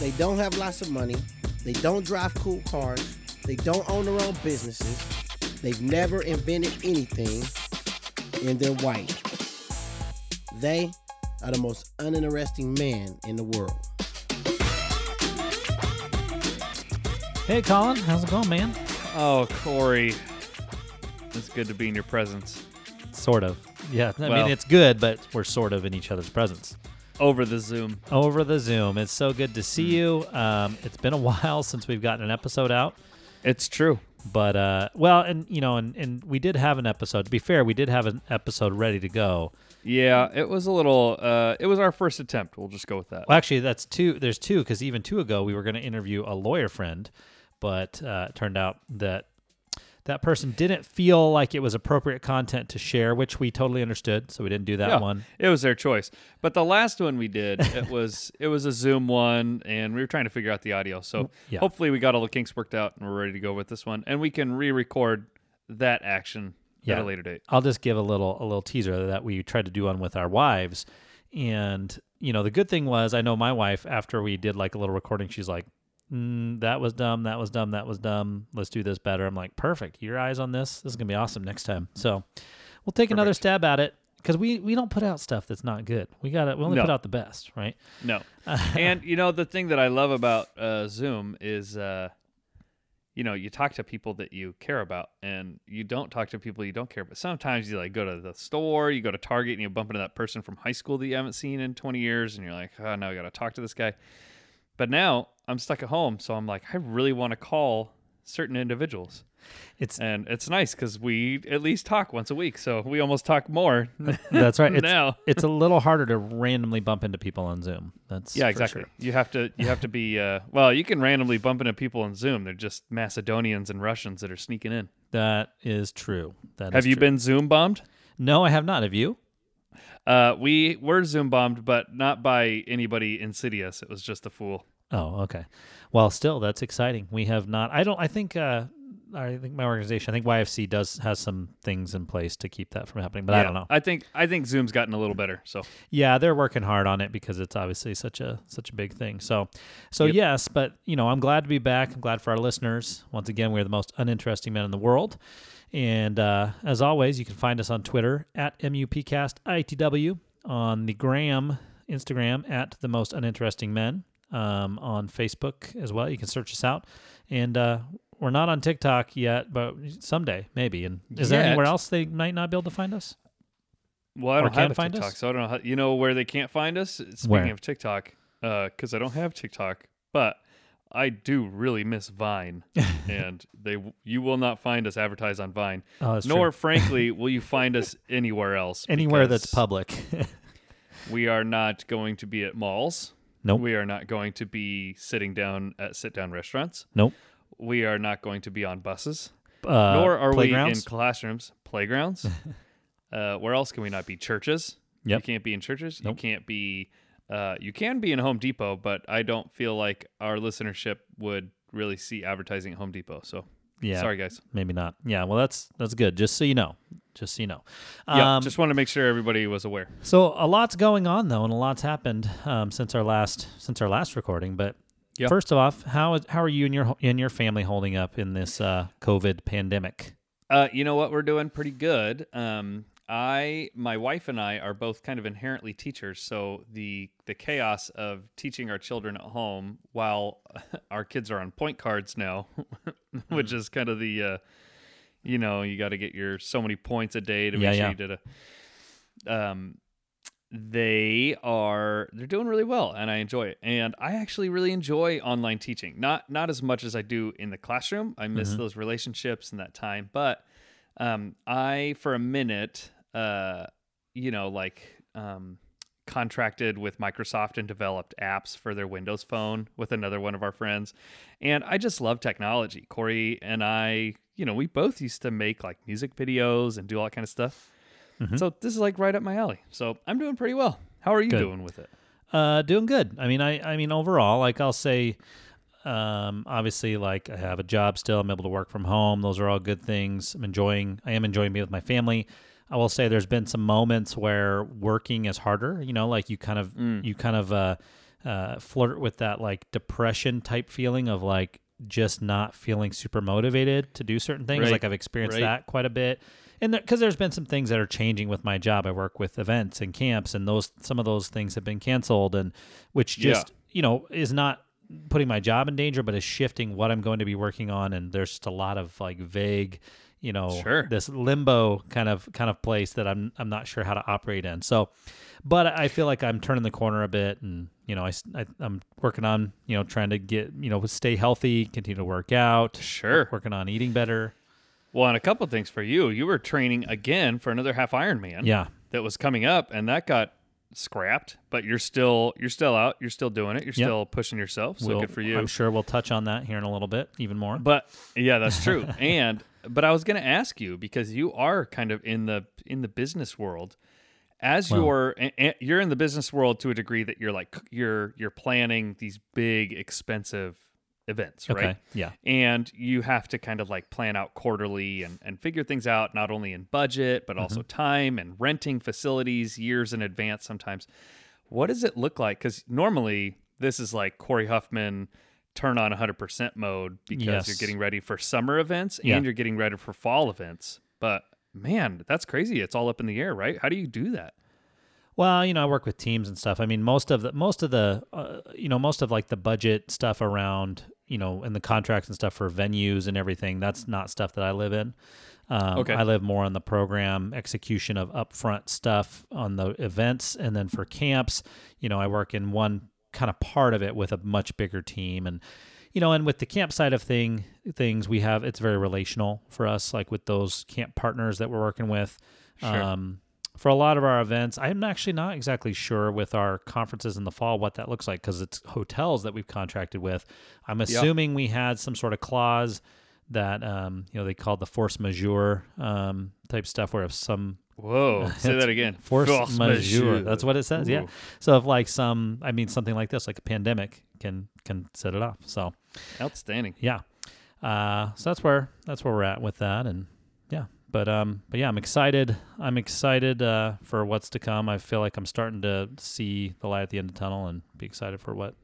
they don't have lots of money, they don't drive cool cars, they don't own their own businesses, they've never invented anything, and they're white. They are the most uninteresting man in the world. Hey, Colin, how's it going, man? Oh, Corey. It's good to be in your presence. Sort of. Yeah, I Well- mean, it's good, but we're sort of in each other's presence. Over the Zoom. Over the Zoom. It's so good to see you. Um, it's been a while since we've gotten an episode out. It's true. But uh, well, and you know, and, and we did have an episode. To be fair, we did have an episode ready to go. Yeah, it was a little uh it was our first attempt. We'll just go with that. Well, actually, that's two. There's two because even two ago we were going to interview a lawyer friend, but uh, it turned out that that person didn't feel like it was appropriate content to share, which we totally understood. So we didn't do that Yeah, one. It was their choice. But the last one we did, it was it was a Zoom one and we were trying to figure out the audio. So mm, Yeah. hopefully we got all the kinks worked out and we're ready to go with this one. And we can re-record that action at a later date. I'll just give a little a little teaser that we tried to do one with our wives, and you know the good thing was I know my wife after we did like a little recording, she's like, mm, "That was dumb. That was dumb. That was dumb. Let's do this better." I'm like, "Perfect. Your eyes on this. This is gonna be awesome next time." So we'll take another stab at it because we we don't put out stuff that's not good. We got to we only No. put out the best, right? No. and you know the thing that I love about uh, Zoom is, uh, you know, you talk to people that you care about, and you don't talk to people you don't care about. Sometimes you like go to the store, you go to Target, and you bump into that person from high school that you haven't seen in 20 years, and you're like, oh, now I got to talk to this guy. But now I'm stuck at home, so I'm like, I really want to call certain individuals, It's and it's nice because we at least talk once a week, so we almost talk more that's right. It's, now. it's a little harder to randomly bump into people on Zoom. That's Yeah, exactly. sure. You have to you have to be uh, well. You can randomly bump into people on Zoom. They're just Macedonians and Russians that are sneaking in. That is true. That have you true. been Zoom bombed? No, I have not. Have you? Uh, we were Zoom bombed, but not by anybody insidious. It was just a fool. Oh, okay. Well, still, that's exciting. We have not. I don't. I think. Uh, I think my organization. I think YFC does has some things in place to keep that from happening. But I don't know. I think I think Zoom's gotten a little better. So Yeah, they're working hard on it because it's obviously such a such a big thing. So, so Yep. yes, but you know, I'm glad to be back. I'm glad for our listeners. Once again, we're the most uninteresting men in the world. And uh, as always, you can find us on Twitter at MUPcastITW, on the Gram, Instagram at the most uninteresting men, um, on Facebook as well. You can search us out. And uh, we're not on TikTok yet, but someday maybe. And is there anywhere else they might not be able to find us? well, I don't have find TikTok, us? so I don't know. How, you know where they can't find us? Speaking Where? of TikTok, uh, because I don't have TikTok, but I do really miss Vine, and they you will not find us advertised on Vine. Oh, Nor, true. frankly, will you find us anywhere else. Anywhere that's public. We are not going to be at malls. Nope. We are not going to be sitting down at sit down restaurants. Nope. We are not going to be on buses. Uh, Nor are we in classrooms, playgrounds. uh, where else can we not be? Churches. You can't be in churches. Nope. You can't be. Uh, you can be in Home Depot, but I don't feel like our listenership would really see advertising at Home Depot. So Yeah. sorry, guys. Maybe not. Yeah. Well, that's that's good. Just so you know. Just so you know. Yeah, Um, just want to make sure everybody was aware. so a lot's going on though, and a lot's happened um, since our last since our last recording. But Yeah. first off, how is how are you and your and your family holding up in this uh, COVID pandemic? Uh, you know what? We're doing pretty good. Um, I, my wife, and I are both kind of inherently teachers, so the the chaos of teaching our children at home while our kids are on point cards now, which is kind of the, uh, you know, you got to get your so many points a day to make Yeah, sure yeah. you did a. Um, they are they're doing really well and I enjoy it. And I actually really enjoy online teaching. Not not as much as I do in the classroom. I miss those relationships and that time, but um I for a minute uh you know like um contracted with Microsoft and developed apps for their Windows phone with another one of our friends. And I just love technology. Corey and I, you know, we both used to make like music videos and do all that kind of stuff. So this is like right up my alley. So I'm doing pretty well. How are you Good. doing with it? Uh, doing good. I mean, I, I mean, overall, like I'll say, um, obviously, like I have a job still. I'm able to work from home. Those are all good things. I'm enjoying. I am enjoying being with my family. I will say there's been some moments where working is harder. You know, like you kind of Mm. you kind of uh, uh, flirt with that like depression type feeling of like just not feeling super motivated to do certain things. Right. Like I've experienced Right. that quite a bit. And because there's been some things that are changing with my job, I work with events and camps, and those some of those things have been canceled, and which Yeah. just you know is not putting my job in danger, but is shifting what I'm going to be working on. And there's just a lot of like vague, you know, Sure. this limbo kind of kind of place that I'm I'm not sure how to operate in. So, but I feel like I'm turning the corner a bit, and you know, I, I am working on you know trying to get you know stay healthy, continue to work out, Sure. working on eating better. Well, and a couple things for you. You were training again for another half Ironman. Yeah, That was coming up, and that got scrapped. But you're still you're still out. You're still doing it. You're Yep. still pushing yourself. So we'll- good for you. I'm sure we'll touch on that here in a little bit, even more. But yeah, that's true. and but I was going to ask you because you are kind of in the in the business world. As Well- you're you're in the business world to a degree that you're like you're you're planning these big expensive events, okay, right? yeah, And you have to kind of like plan out quarterly and, and figure things out not only in budget but also time and renting facilities years in advance sometimes. What does it look like? Because normally this is like Corey Huffman turn on 100% mode because you're getting ready for summer events Yeah. and you're getting ready for fall events. But man, that's crazy. It's all up in the air, right? How do you do that? Well, you know, I work with teams and stuff. I mean, most of the most of the uh, you know most of like the budget stuff around you know and the contracts and stuff for venues and everything. That's not stuff that I live in. Um, Okay. I live more on the program execution of upfront stuff on the events, and then for camps, you know, I work in one kind of part of it with a much bigger team and you know and with the camp side of thing things we have it's very relational for us like with those camp partners that we're working with Sure. um, for a lot of our events i'm actually not exactly sure with our conferences in the fall what that looks like because it's hotels that we've contracted with i'm assuming we had some sort of clause that um, you know they called the force majeure um, type stuff where if some Whoa, say that again. force, Force majeure. majeure. That's what it says. Yeah. So if like some, I mean something like this, like a pandemic, can can set it off. So Outstanding. yeah. Uh, so that's where that's where we're at with that, and. But um, but yeah, I'm excited. I'm excited uh, for what's to come. I feel like I'm starting to see the light at the end of the tunnel, and be excited for what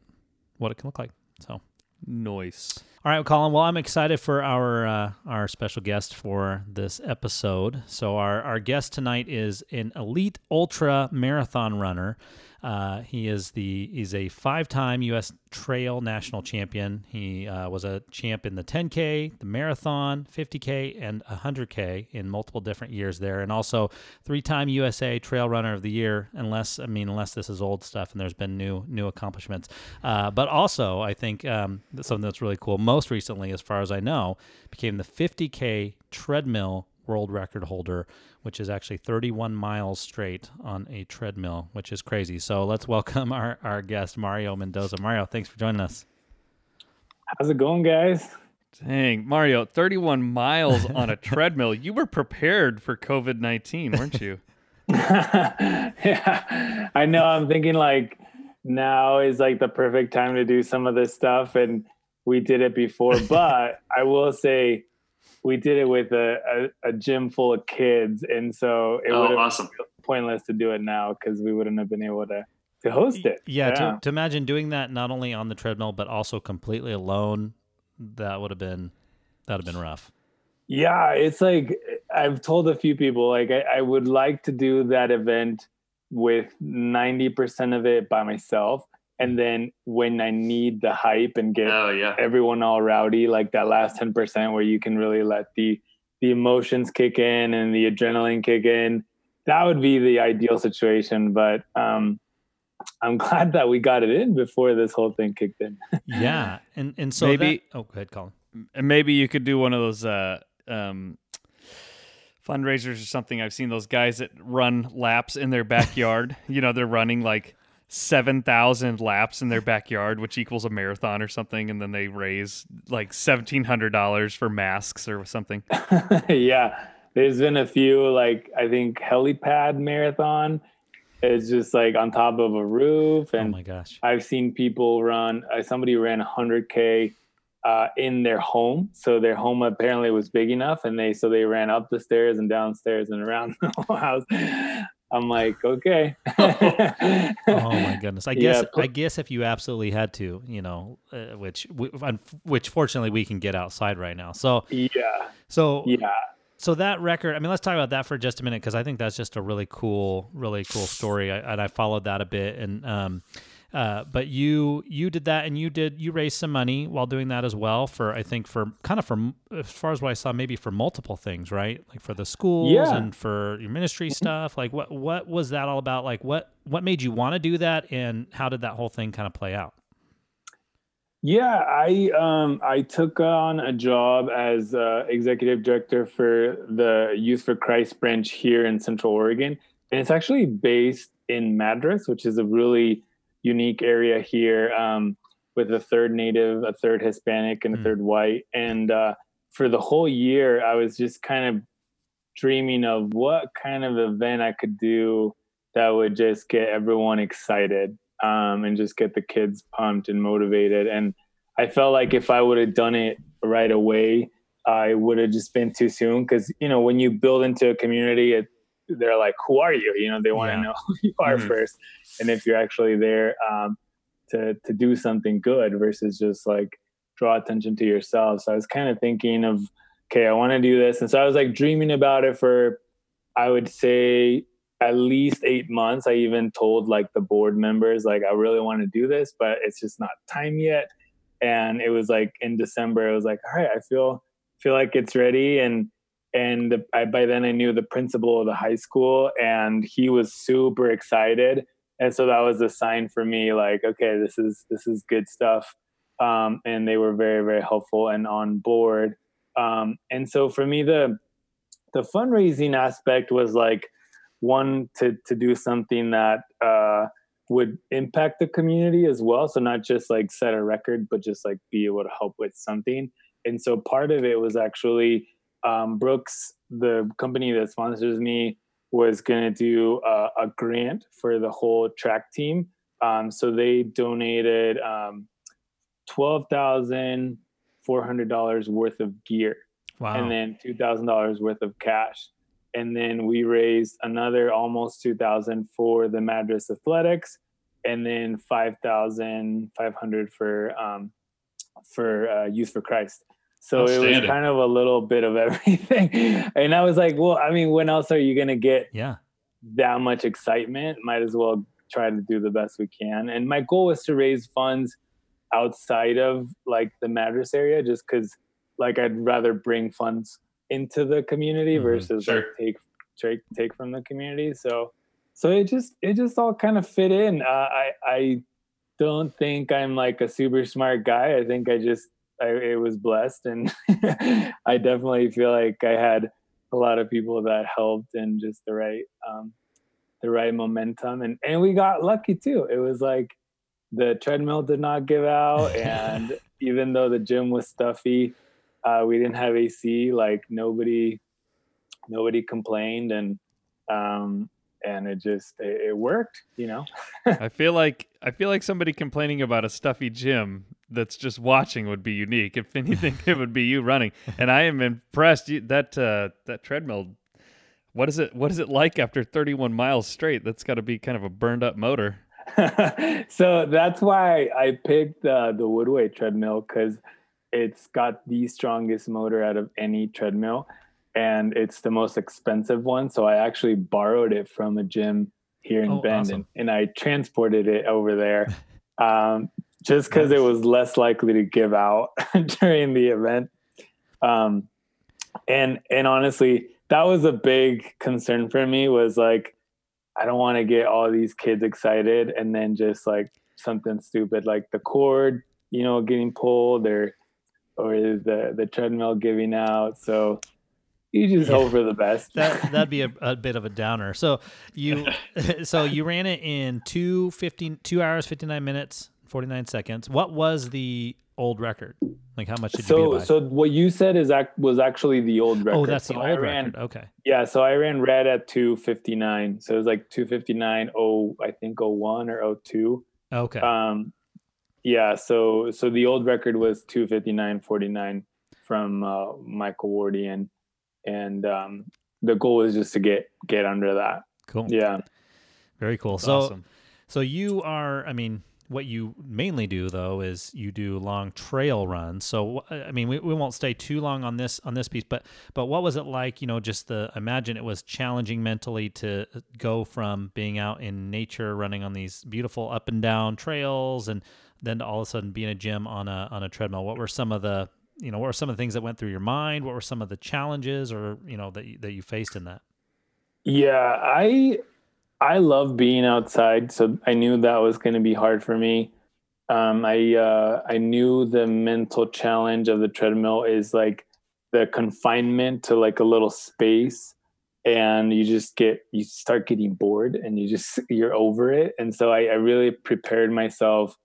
what it can look like. So. Noise. All right, Colin. Well, I'm excited for our uh, our special guest for this episode. So our our guest tonight is an elite ultra marathon runner. Uh, he is the he's a five time U.S. Trail National Champion. He uh, was a champ in the 10K, the marathon, 50K, and 100K in multiple different years there, and also three time USA Trail Runner of the Year. Unless I mean, unless this is old stuff and there's been new new accomplishments. Uh, but also, I think um, something that's really cool. Most recently, as far as I know, became the 50K treadmill world record holder, which is actually 31 miles straight on a treadmill, which is crazy. So let's welcome our, our guest, Mario Mendoza. Mario, thanks for joining us. How's it going, guys? Dang, Mario, 31 miles on a treadmill. You were prepared for COVID 19, weren't you? yeah, I know. I'm thinking like now is like the perfect time to do some of this stuff, and we did it before. But I will say, we did it with a, a, a gym full of kids, and so it would Oh, have awesome. been pointless to do it now because we wouldn't have been able to to host it. Yeah, To, to imagine doing that not only on the treadmill but also completely alone, that would have been that would have been rough. Yeah, it's like I've told a few people like I, I would like to do that event with 90% of it by myself. And then when I need the hype and get Oh yeah. everyone all rowdy, like that last 10% where you can really let the the emotions kick in and the adrenaline kick in, that would be the ideal situation. But um I'm glad that we got it in before this whole thing kicked in. Yeah, and and so Maybe- that, oh, go ahead, Colin. And maybe you could do one of those uh, um, fundraisers or something. I've seen those guys that run laps in their backyard. you know, they're running like 7,000 laps in their backyard, which equals a marathon or something. And then they raise like $1,700 for masks or something. yeah, there's been a few like I think helipad marathon. It's just like on top of a roof, Oh my gosh. I've seen people run. Uh, somebody ran 100k uh, in their home, so their home apparently was big enough, and they so they ran up the stairs and downstairs and around the whole house. I'm like, okay. oh my goodness! I guess Yeah, I guess if you absolutely had to, you know, uh, which which fortunately we can get outside right now. So yeah, so yeah. so that record. I mean, let's talk about that for just a minute because I think that's just a really cool, really cool story. I, and I followed that a bit, and um, uh, but you you did that, and you did you raised some money while doing that as well for I think for kind of for as far as what I saw, maybe for multiple things, right? Like for the schools Yeah. Mm-hmm. and for your ministry stuff. Like what what was that all about? Like what what made you want to do that, and how did that whole thing kind of play out? Yeah, I um I took on a job as uh, executive director for the Youth for Christ branch here in Central Oregon, and it's actually based in Madras, which is a really unique area here, um, with a third Native, a third Hispanic, and a Mm. third white. And uh, for the whole year, I was just kind of dreaming of what kind of event I could do that would just get everyone excited um, and just get the kids pumped and motivated. And I felt like if I would have done it right away, I would have just been too soon. Because you know, when you build into a community, it, they're like, "Who are you?" You know, they want to Yeah. know who you are Mhm. first, and if you're actually there um, to to do something good versus just like draw attention to yourself. So I was kind of thinking of, okay, I want to do this, and so I was like dreaming about it for, I would say at least eight months. I even told like the board members, like, I really want to do this, but it's just not time yet. And it was like in December, it was like, all right, I feel feel like it's ready. And and the, I, by then I knew the principal of the high school, and he was super excited. And so that was a sign for me, like, okay, this is this is good stuff. Um, and they were very very helpful and on board. Um, and so for me, the the fundraising aspect was like one to to do something that uh, would impact the community as well. So not just like set a record, but just like be able to help with something. And so part of it was actually um, Brooks, the company that sponsors me, was going to do uh, a grant for the whole track team. Um, so they donated um, twelve thousand four hundred dollars worth of gear Wow. and then two thousand dollars worth of cash. And then we raised another almost two thousand for the Madras Athletics, and then five thousand five hundred for um, for uh, Youth for Christ. So it was kind of a little bit of everything. And I was like, well, I mean, when else are you gonna get yeah. that much excitement? Might as well try to do the best we can. And my goal was to raise funds outside of like the Madras area, just because like I'd rather bring funds into the community Mhm, versus sure. like take take take from the community. So so it just it just all kind of fit in. Uh, I I don't think I'm like a super smart guy. I think I just I it was blessed, and I definitely feel like I had a lot of people that helped and just the right um, the right momentum, and and we got lucky too. It was like the treadmill did not give out, and even though the gym was stuffy, uh, we didn't have AC. Like nobody nobody complained, and um, and it just it, it worked, you know. I feel like I feel like somebody complaining about a stuffy gym that's just watching would be unique. If anything, it would be you running. And I am impressed. You, that uh, that treadmill. What is it? What is it like after 31 miles straight? That's got to be kind of a burned up motor. so that's why I picked uh, the Woodway treadmill because it's got the strongest motor out of any treadmill, and it's the most expensive one. So I actually borrowed it from a gym here in Oh, Bend, awesome. and, and I transported it over there, um, just because it was less likely to give out during the event. Um, and and honestly, that was a big concern for me. Was like I don't want to get all these kids excited and then just like something stupid like the cord, you know, getting pulled or or the the treadmill giving out. So you just Yeah. hope for the best. That that'd be a, a bit of a downer. So you so you ran it in two fifteen two hours fifty nine minutes forty nine seconds. What was the old record? Like how much did you so beat by? so what you said is ac- was actually the old record. oh, that's the So old I ran, record. Okay. Yeah, so I ran red at 259. So it was like 259 oh I think 01 or 02. Okay. Um yeah, so so the old record was 259.49 from uh, Michael Wardian and um the goal is just to get get under that. Cool. Yeah. Very cool. That's so awesome. so you are I mean what you mainly do though is you do long trail runs. So I mean we, we won't stay too long on this on this piece but but what was it like, you know, just the imagine it was challenging mentally to uh, go from being out in nature running on these beautiful up and down trails and then to all of a sudden be in a gym on a on a treadmill. What were some of the you know, what were some of the things that went through your mind? What were some of the challenges or, you know, that that you faced in that? Yeah, I I love being outside, so I knew that was going to be hard for me. Um, I uh, I knew the mental challenge of the treadmill is like the confinement to like a little space, and you just get you start getting bored, and you just you're over it. And so I, I really prepared myself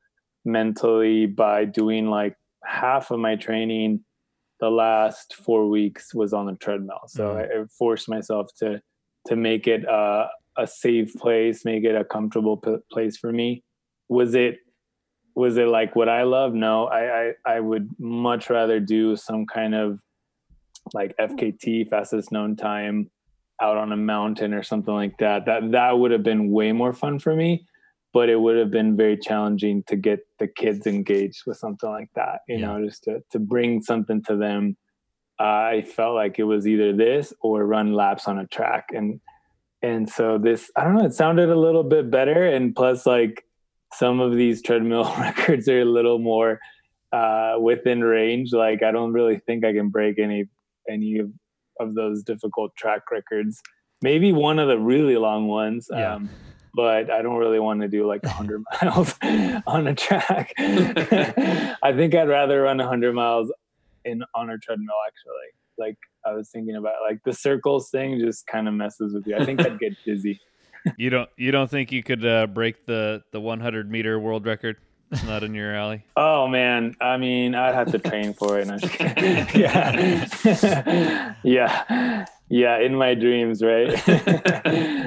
mentally by doing like half of my training the last four weeks was on the treadmill. So Mhm. I, I forced myself to to make it uh, a safe place, make it a comfortable p- place for me. Was it was it like what I love? No, I, I I would much rather do some kind of like FKT, fastest known time, out on a mountain or something like that. That that would have been way more fun for me. But it would have been very challenging to get the kids engaged with something like that. You Yeah. know, just to to bring something to them I felt like it was either this or run laps on a track. And and so this, I don't know, it sounded a little bit better. And plus, like some of these treadmill records are a little more uh, within range. Like I don't really think I can break any any of, of those difficult track records. Maybe one of the really long ones. Yeah. Um, but I don't really want to do like 100 miles on a track. I think I'd rather run 100 miles in on a treadmill actually like i was thinking about like the circles thing just kind of messes with you. I think i'd get dizzy. You don't you don't think you could uh, break the the 100 meter world record? It's not in your alley. oh man. I mean i'd have to train for it. I'm just kidding. yeah. Yeah. Yeah in my dreams right?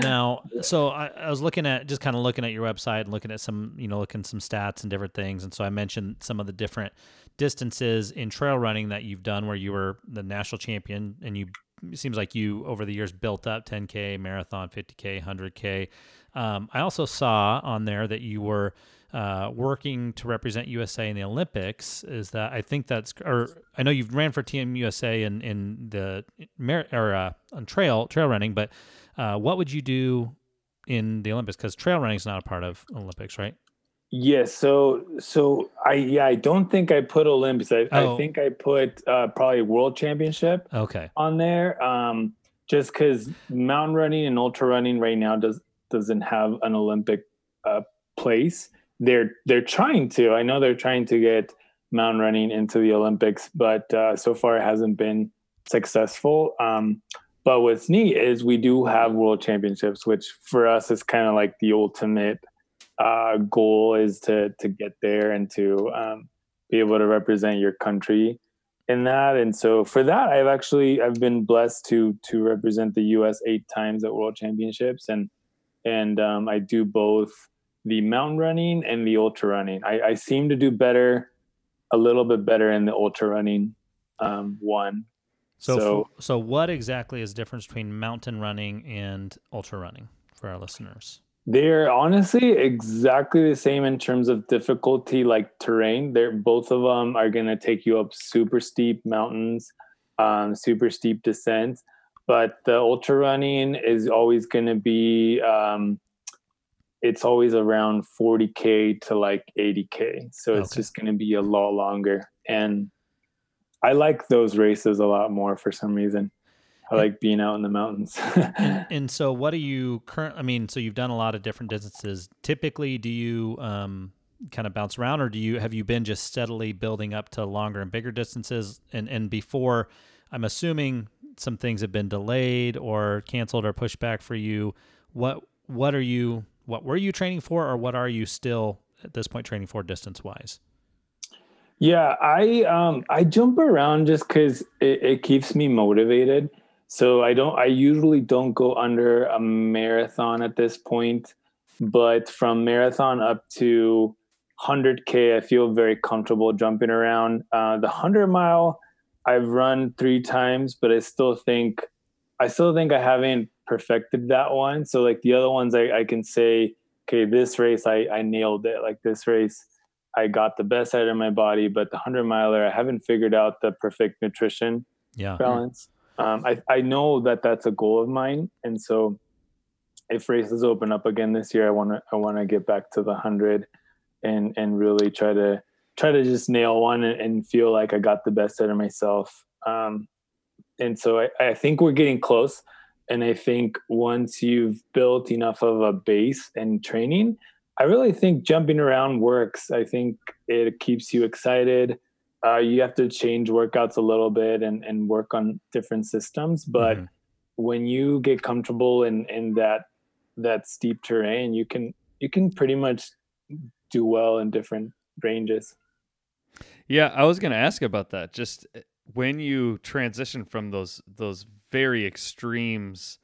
Now so I, I was looking at just kind of looking at your website and looking at some you know looking some stats and different things. And so i mentioned some of the different distances in trail running that you've done where you were the national champion and you seems like you over the years built up 10k marathon 50k 100k um, i also saw on there that you were uh, working to represent USA in the Olympics. Is that I think that's or I know you've ran for Team USA in in the or uh, on trail trail running, but uh, what would you do in the Olympics? Because trail running is not a part of Olympics, right? Yes. so so I yeah I don't think I put Olympics. I, Oh. I think I put uh, probably World Championship. Okay. on there um, just because mountain running and ultra running right now does doesn't have an Olympic uh, place. They're they're trying to. I know they're trying to get mountain running into the Olympics, but uh, so far it hasn't been successful. Um, but what's neat is we do have world championships, which for us is kind of like the ultimate uh, goal is to to get there and to um, be able to represent your country in that. And so for that i've actually i've been blessed to to represent the us eight times at world championships. And and um, i do both the mountain running and the ultra running. I, I seem to do better a little bit better in the ultra running um, one. So So- so, so what exactly is the difference between mountain running and ultra running for our listeners? They're honestly exactly the same in terms of difficulty, like terrain. They're both of them are going to take you up super steep mountains, um, super steep descents. But the ultra running is always going to be, um, it's always around 40k to like 80k. So it's just going to be a lot longer. And I like those races a lot more for some reason. I like being out in the mountains. and, and so what do you current i mean so you've done a lot of different distances typically do you um, kind of bounce around or do you have you been just steadily building up to longer and bigger distances and and before i'm assuming some things have been delayed or canceled or pushed back for you what what are you what were you training for or what are you still at this point training for distance wise Yeah, I um I jump around just because it, it keeps me motivated. So I don't I usually don't go under a marathon at this point, but from marathon up to 100k, I feel very comfortable jumping around. Uh, the 100 mile, I've run three times, but I still think I still think I haven't perfected that one. So like the other ones, I, I can say, okay, this race I I nailed it. Like this race, I got the best out of my body. But the hundred miler, I haven't figured out the perfect nutrition Yeah. balance. Um, I I know that that's a goal of mine, and so if races open up again this year, I want to I want to get back to the hundred, and and really try to try to just nail one and, and feel like I got the best out of myself. Um, and so I, I think we're getting close. And I think once you've built enough of a base and training, I really think jumping around works. I think it keeps you excited. Uh, you have to change workouts a little bit and, and work on different systems. But Mhm. when you get comfortable in, in that that steep terrain, you can you can pretty much do well in different ranges. Yeah, I was going to ask about that. Just uh, when you transition from those those very extremes,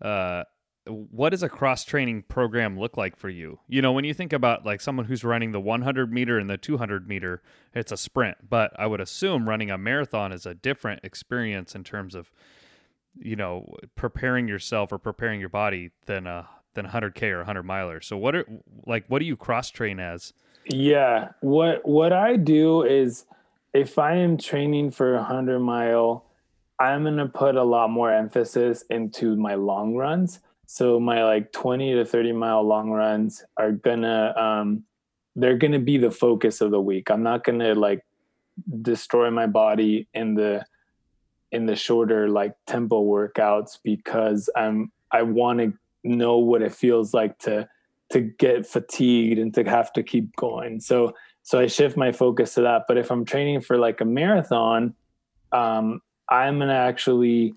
uh, what does a cross training program look like for you? You know, when you think about like someone who's running the 100 meter and the 200 meter, it's a sprint. But I would assume running a marathon is a different experience in terms of, you know, preparing yourself or preparing your body than uh, a than 100k or 100 miler. So what are like what do you cross train as? Yeah. What what I do is if I am training for a hundred mile, I'm gonna put a lot more emphasis into my long runs. So my like 20 to 30 mile long runs are gonna um they're gonna be the focus of the week. I'm not gonna like destroy my body in the in the shorter like tempo workouts because I'm I want to know what it feels like to to get fatigued and to have to keep going. So so I shift my focus to that. But if I'm training for like a marathon, um, I'm gonna actually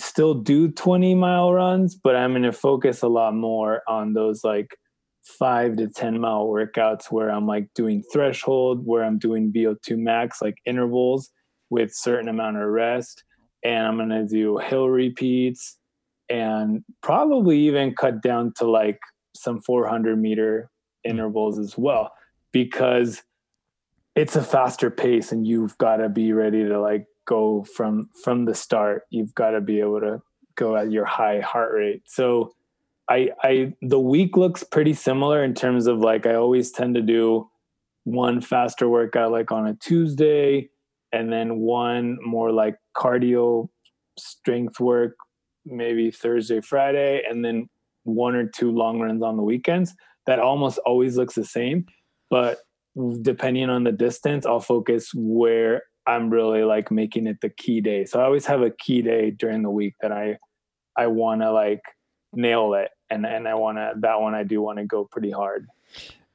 still do 20 mile runs, but I'm gonna focus a lot more on those like five to 10 mile workouts where I'm like doing threshold, where I'm doing VO2 max, like intervals with certain amount of rest. And I'm gonna do hill repeats and probably even cut down to like some 400 meter intervals as well because it's a faster pace and you've got to be ready to like go from from the start you've got to be able to go at your high heart rate. So i i the week looks pretty similar in terms of like i always tend to do one faster workout like on a tuesday and then one more like cardio strength work maybe thursday friday and then one or two long runs on the weekends. That almost always looks the same but depending on the distance i'll focus where i'm really like making it the key day so i always have a key day during the week that i i want to like nail it and and i want to that one i do want to go pretty hard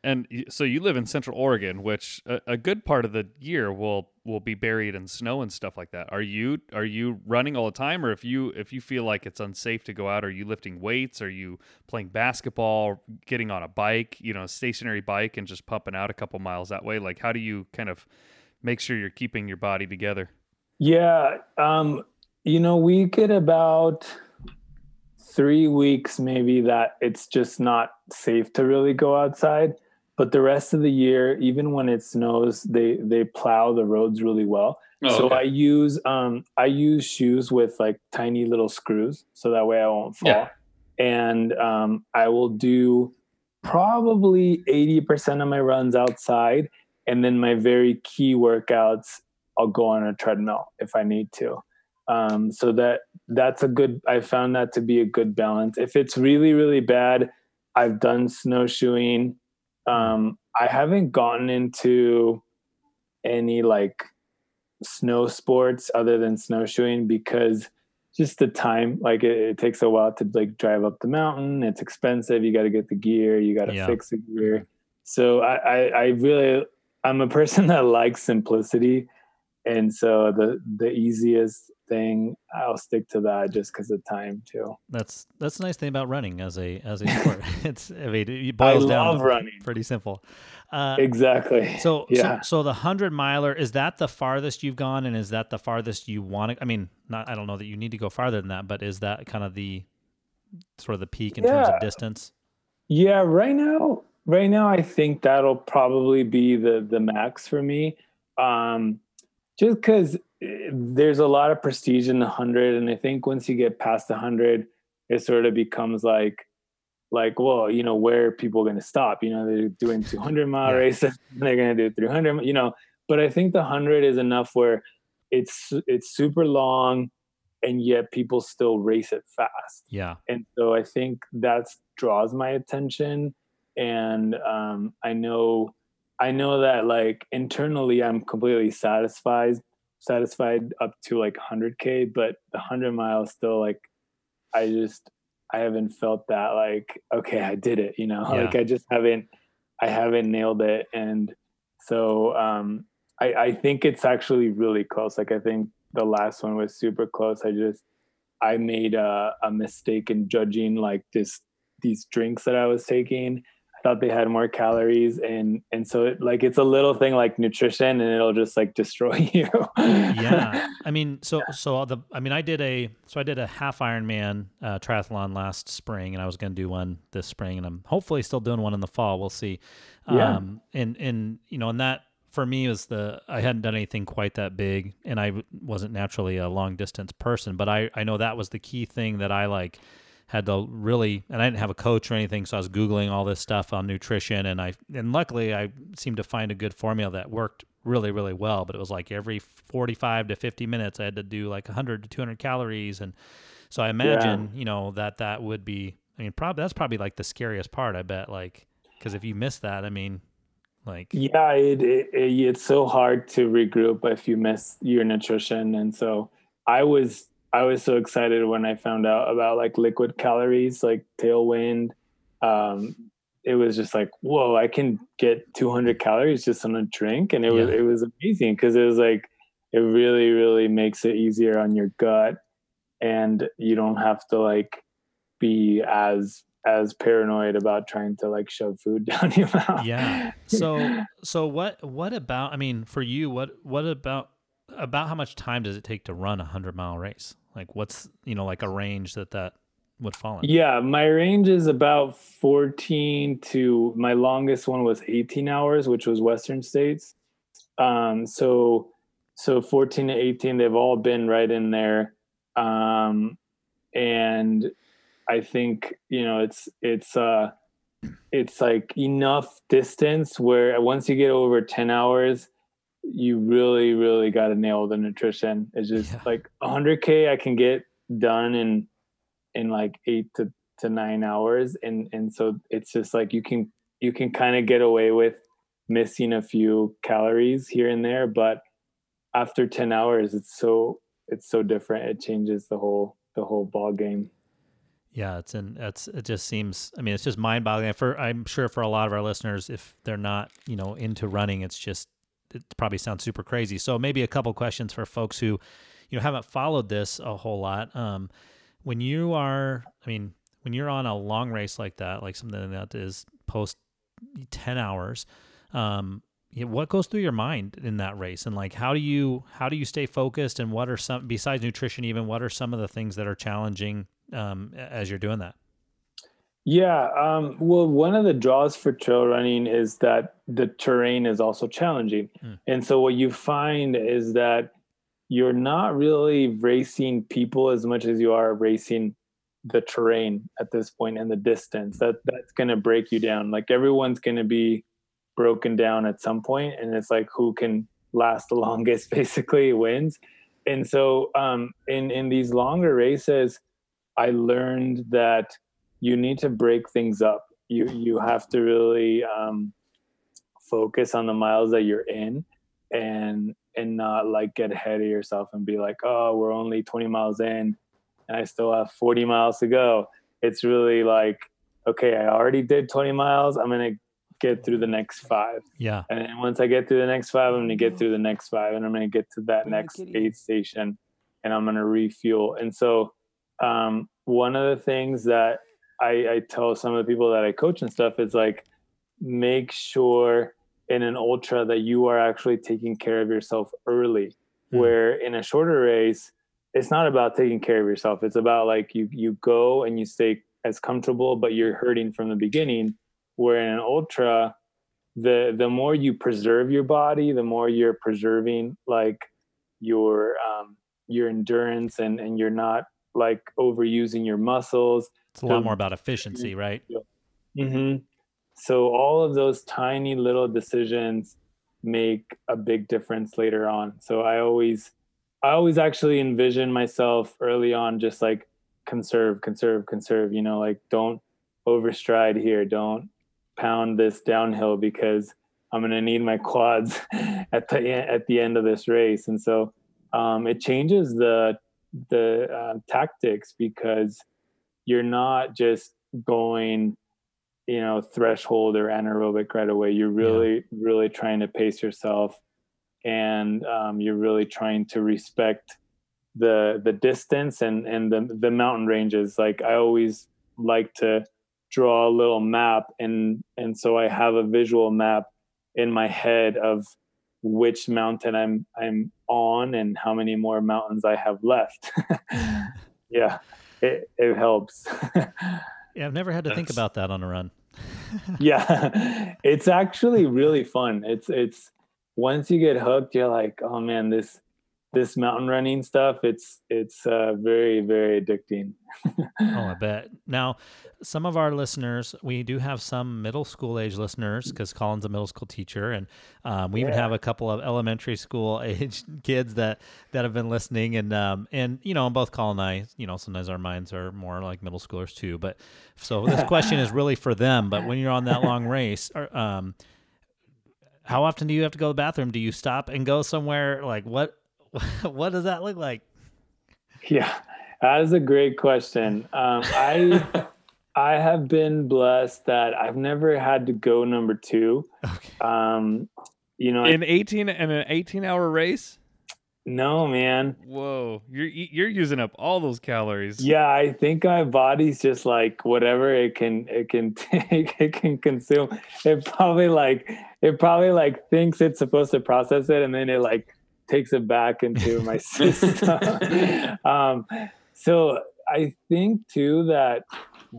And so you live in Central Oregon, which a, a good part of the year will will be buried in snow and stuff like that. Are you are you running all the time, or if you if you feel like it's unsafe to go out, are you lifting weights? Are you playing basketball, getting on a bike, you know, stationary bike, and just pumping out a couple miles that way? Like, how do you kind of make sure you're keeping your body together? Yeah, um, you know, we get about three weeks maybe that it's just not safe to really go outside. But the rest of the year, even when it snows, they they plow the roads really well. Oh, so I use um I use shoes with like tiny little screws so that way I won't fall. Yeah. And um I will do probably 80% of my runs outside and then my very key workouts I'll go on a treadmill if I need to. Um so that that's a good I found that to be a good balance. If it's really really bad, I've done snowshoeing. Um I haven't gotten into any like snow sports other than snowshoeing because just the time like it, it takes a while to like drive up the mountain it's expensive you got to get the gear you got to Yeah. fix the gear so I, I i really i'm a person that likes simplicity and so the the easiest thing i'll stick to that just because of time too That's that's the nice thing about running as a as a sport. it's I mean it i boils down love to running pretty simple. Uh, exactly So, yeah so, so the hundred miler is that the farthest you've gone, and is that the farthest you want to? I mean, not I don't know that you need to go farther than that, but is that kind of the sort of the peak in terms of distance? Yeah, right now, right now, I think that'll probably be the the max for me. Um, just because there's a lot of prestige in the hundred, and I think once you get past the hundred, it sort of becomes like like well you know where are people going to stop? You know they're doing 200 mile yeah. races they're going to do 300 you know? But i think the 100 is enough where it's it's super long and yet people still race it fast. Yeah. And so i think that draws my attention and um, i know i know that like internally i'm completely satisfied satisfied up to like 100k but the 100 miles still like i just i haven't felt that like okay i did it you know? Yeah. like i just haven't i haven't nailed it. And so um i i think it's actually really close. Like i think the last one was super close. I just i made a, a mistake in judging like this these drinks that i was taking thought they had more calories and and so it, like it's a little thing like nutrition and it'll just like destroy you. Yeah. I mean so so the i mean i did a so i did a half ironman uh, triathlon last spring and i was going to do one this spring and i'm hopefully still doing one in the fall. We'll see. Yeah. um and and you know and that for me was the I hadn't done anything quite that big and I wasn't naturally a long distance person but I I know that was the key thing that I like had to really and I didn't have a coach or anything, so I was googling all this stuff on nutrition and I and luckily I seemed to find a good formula that worked really really well, but it was like every 45 to 50 minutes I had to do like 100 to 200 calories and so I imagine, yeah. you know, that that would be I mean, probably that's probably like the scariest part, I bet like cuz if you miss that, I mean, like yeah it, it, it, it's so hard to regroup if you miss your nutrition and so i was I was so excited when I found out about like liquid calories, like Tailwind. Um, it was just like, whoa, I can get 200 calories just on a drink, and it yeah. was it was amazing because it was like it really really makes it easier on your gut, and you don't have to like be as as paranoid about trying to like shove food down your mouth. Yeah. So so what what about I mean for you what what about about how much time does it take to run a hundred mile race? Like what's you know like a range that that would fall in? Yeah, my range is about 14 to my longest one was 18 hours, which was Western States. Um, so so 14 to 18, they've all been right in there. Um, and I think you know it's it's uh it's like enough distance where once you get over 10 hours you really really got to nail the nutrition. It's just yeah. like 100k i can get done in in like eight to, to nine hours. And and so it's just like you can you can kind of get away with missing a few calories here and there but after 10 hours it's so it's so different. It changes the whole the whole ball game yeah, it's in it's it just seems I mean it's just mind boggling for I'm sure for a lot of our listeners if they're not, you know, into running, it's just it probably sounds super crazy. So maybe a couple questions for folks who, you know, haven't followed this a whole lot. Um, when you are, I mean, when you're on a long race like that, like something that is post ten hours, um, what goes through your mind in that race, and like how do you how do you stay focused, and what are some besides nutrition, even what are some of the things that are challenging um, as you're doing that? Yeah. Um, well, one of the draws for trail running is that the terrain is also challenging. Mm. And so what you find is that you're not really racing people as much as you are racing the terrain at this point and the distance. That that's going to break you down. Like everyone's going to be broken down at some point and it's like who can last the longest basically wins. And so um, in in these longer races I learned that you need to break things up. You you have to really um, focus on the miles that you're in, and and not like get ahead of yourself and be like, oh, we're only 20 miles in, and I still have 40 miles to go. It's really like, okay, I already did 20 miles. I'm gonna get through the next five. Yeah. And then once I get through the next five, I'm gonna get through the next five, and I'm gonna get to that next aid station, and I'm gonna refuel. And so, um, one of the things that I, I tell some of the people that I coach and stuff is like make sure in an ultra that you are actually taking care of yourself early. Mm. Where in a shorter race, it's not about taking care of yourself. It's about like you you go and you stay as comfortable, but you're hurting from the beginning. Where in an ultra, the the more you preserve your body, the more you're preserving like your um, your endurance and and you're not like overusing your muscles. It's a lot more about efficiency, right? Mm-hmm. So all of those tiny little decisions make a big difference later on. So I always, I always actually envision myself early on, just like conserve, conserve, conserve. You know, like don't overstride here. Don't pound this downhill because I'm going to need my quads at the at the end of this race. And so um, it changes the the uh, tactics because you're not just going you know threshold or anaerobic right away. You're really yeah. really trying to pace yourself and um, you're really trying to respect the the distance and and the the mountain ranges. Like i always like to draw a little map and and so i have a visual map in my head of which mountain i'm i'm on and how many more mountains i have left. Yeah it, it helps Yeah, I've never had to That's... think about that on a run. yeah, it's actually really fun. It's it's once you get hooked, you're like, oh man, this this mountain running stuff it's it's uh, very very addicting. Oh i bet. Now some of our listeners we do have some middle school age listeners because colin's a middle school teacher and um, we yeah. even have a couple of elementary school age kids that that have been listening and um, and you know both colin and i you know sometimes our minds are more like middle schoolers too but so this question is really for them but when you're on that long race or, um, how often do you have to go to the bathroom? Do you stop and go somewhere? Like what what does that look like? Yeah, that is a great question. Um, I I have been blessed that I've never had to go number two. Okay. Um, you know, in eighteen in an eighteen hour race. No, man. Whoa, you're you're using up all those calories. Yeah, I think my body's just like whatever it can it can take, it can consume. It probably like it probably like thinks it's supposed to process it, and then it like takes it back into my system. um, so I think too that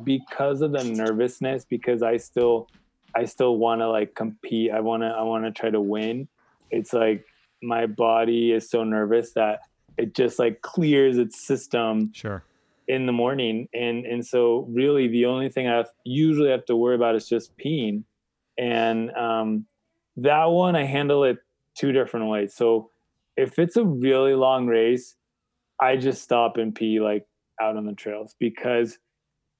because of the nervousness, because I still I still want to like compete. I want to I want to try to win. It's like my body is so nervous that it just like clears its system. Sure. In the morning, and and so really the only thing I have, usually have to worry about is just peeing, and um, that one I handle it two different ways. So if it's a really long race, I just stop and pee like out on the trails because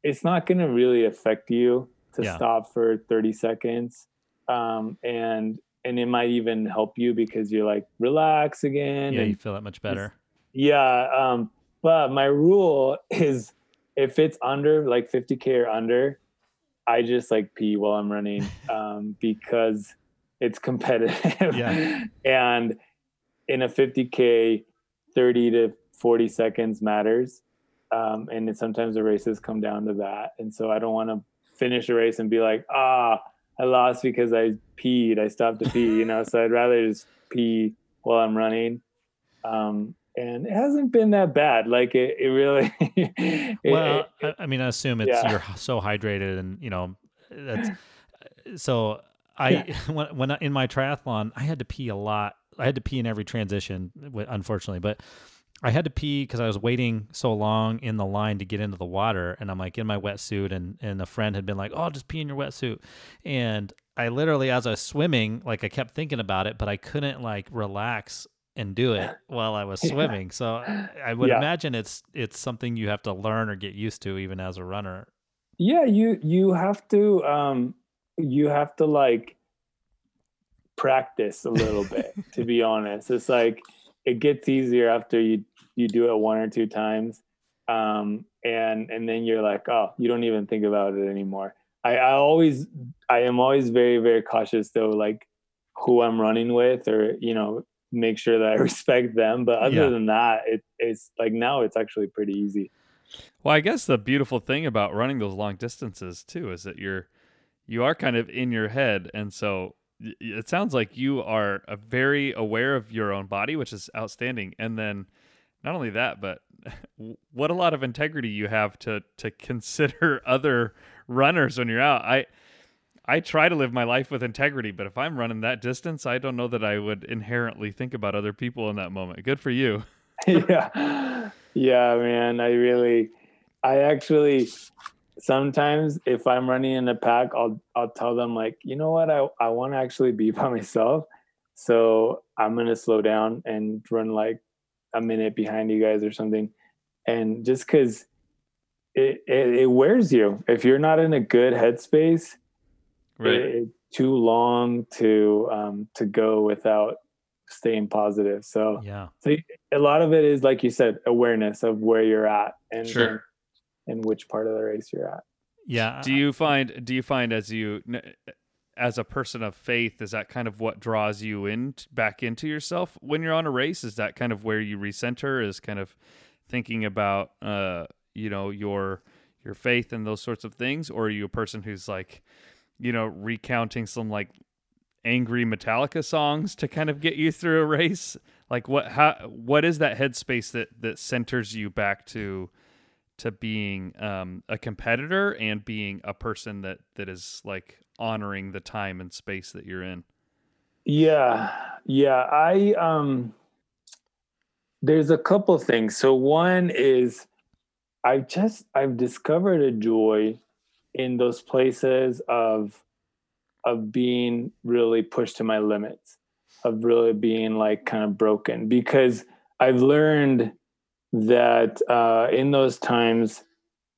it's not going to really affect you to yeah. stop for 30 seconds. Um, and, and it might even help you because you're like, relax again. Yeah. you feel that much better. Yeah. Um, but my rule is if it's under like 50K or under, I just like pee while I'm running um, because it's competitive. Yeah. and in a 50k 30 to 40 seconds matters. Um, and it, sometimes the races come down to that. And so i don't want to finish a race and be like ah i lost because i peed. I stopped to pee you know? So i'd rather just pee while i'm running. Um, and it hasn't been that bad. Like it, it really it, well it, I, mean i assume it's yeah. you're so hydrated and you know that's so i yeah. when, when in my triathlon i had to pee a lot I had to pee in every transition, unfortunately, but I had to pee because I was waiting so long in the line to get into the water, and I'm like in my wetsuit, and and a friend had been like, "Oh, just pee in your wetsuit," and I literally, as I was swimming, like I kept thinking about it, but I couldn't like relax and do it while I was swimming. So I would yeah. imagine it's it's something you have to learn or get used to, even as a runner. Yeah, you you have to um you have to like practice a little bit to be honest. It's like it gets easier after you you do it one or two times um, and and then you're like oh you don't even think about it anymore. I, I always i am always very very cautious though like who i'm running with or you know make sure that i respect them but other yeah. than that it, it's like now it's actually pretty easy. Well i guess the beautiful thing about running those long distances too is that you're you are kind of in your head and so it sounds like you are a very aware of your own body, which is outstanding. And then not only that, but what a lot of integrity you have to to consider other runners when you're out. I I try to live my life with integrity, but if I'm running that distance, I don't know that I would inherently think about other people in that moment. Good for you. yeah. Yeah, man. I really I actually sometimes if I'm running in a pack, I'll I'll tell them like, you know what, I, I want to actually be by myself. So I'm gonna slow down and run like a minute behind you guys or something. And just cause it, it, it wears you. If you're not in a good headspace, Right. it, it's too long to um to go without staying positive. So Yeah. so a lot of it is like you said, awareness of where you're at and Sure. And which part of the race you're at. Yeah. do you find do you find as you as a person of faith is that kind of what draws you in back into yourself when you're on a race is that kind of where you recenter is kind of thinking about uh you know your your faith and those sorts of things or are you a person who's like you know recounting some like angry metallica songs to kind of get you through a race like what how what is that headspace that that centers you back to to being um, a competitor and being a person that that is like honoring the time and space that you're in. Yeah. Yeah. I um there's a couple things. So one is I've just I've discovered a joy in those places of of being really pushed to my limits, of really being like kind of broken because I've learned that uh in those times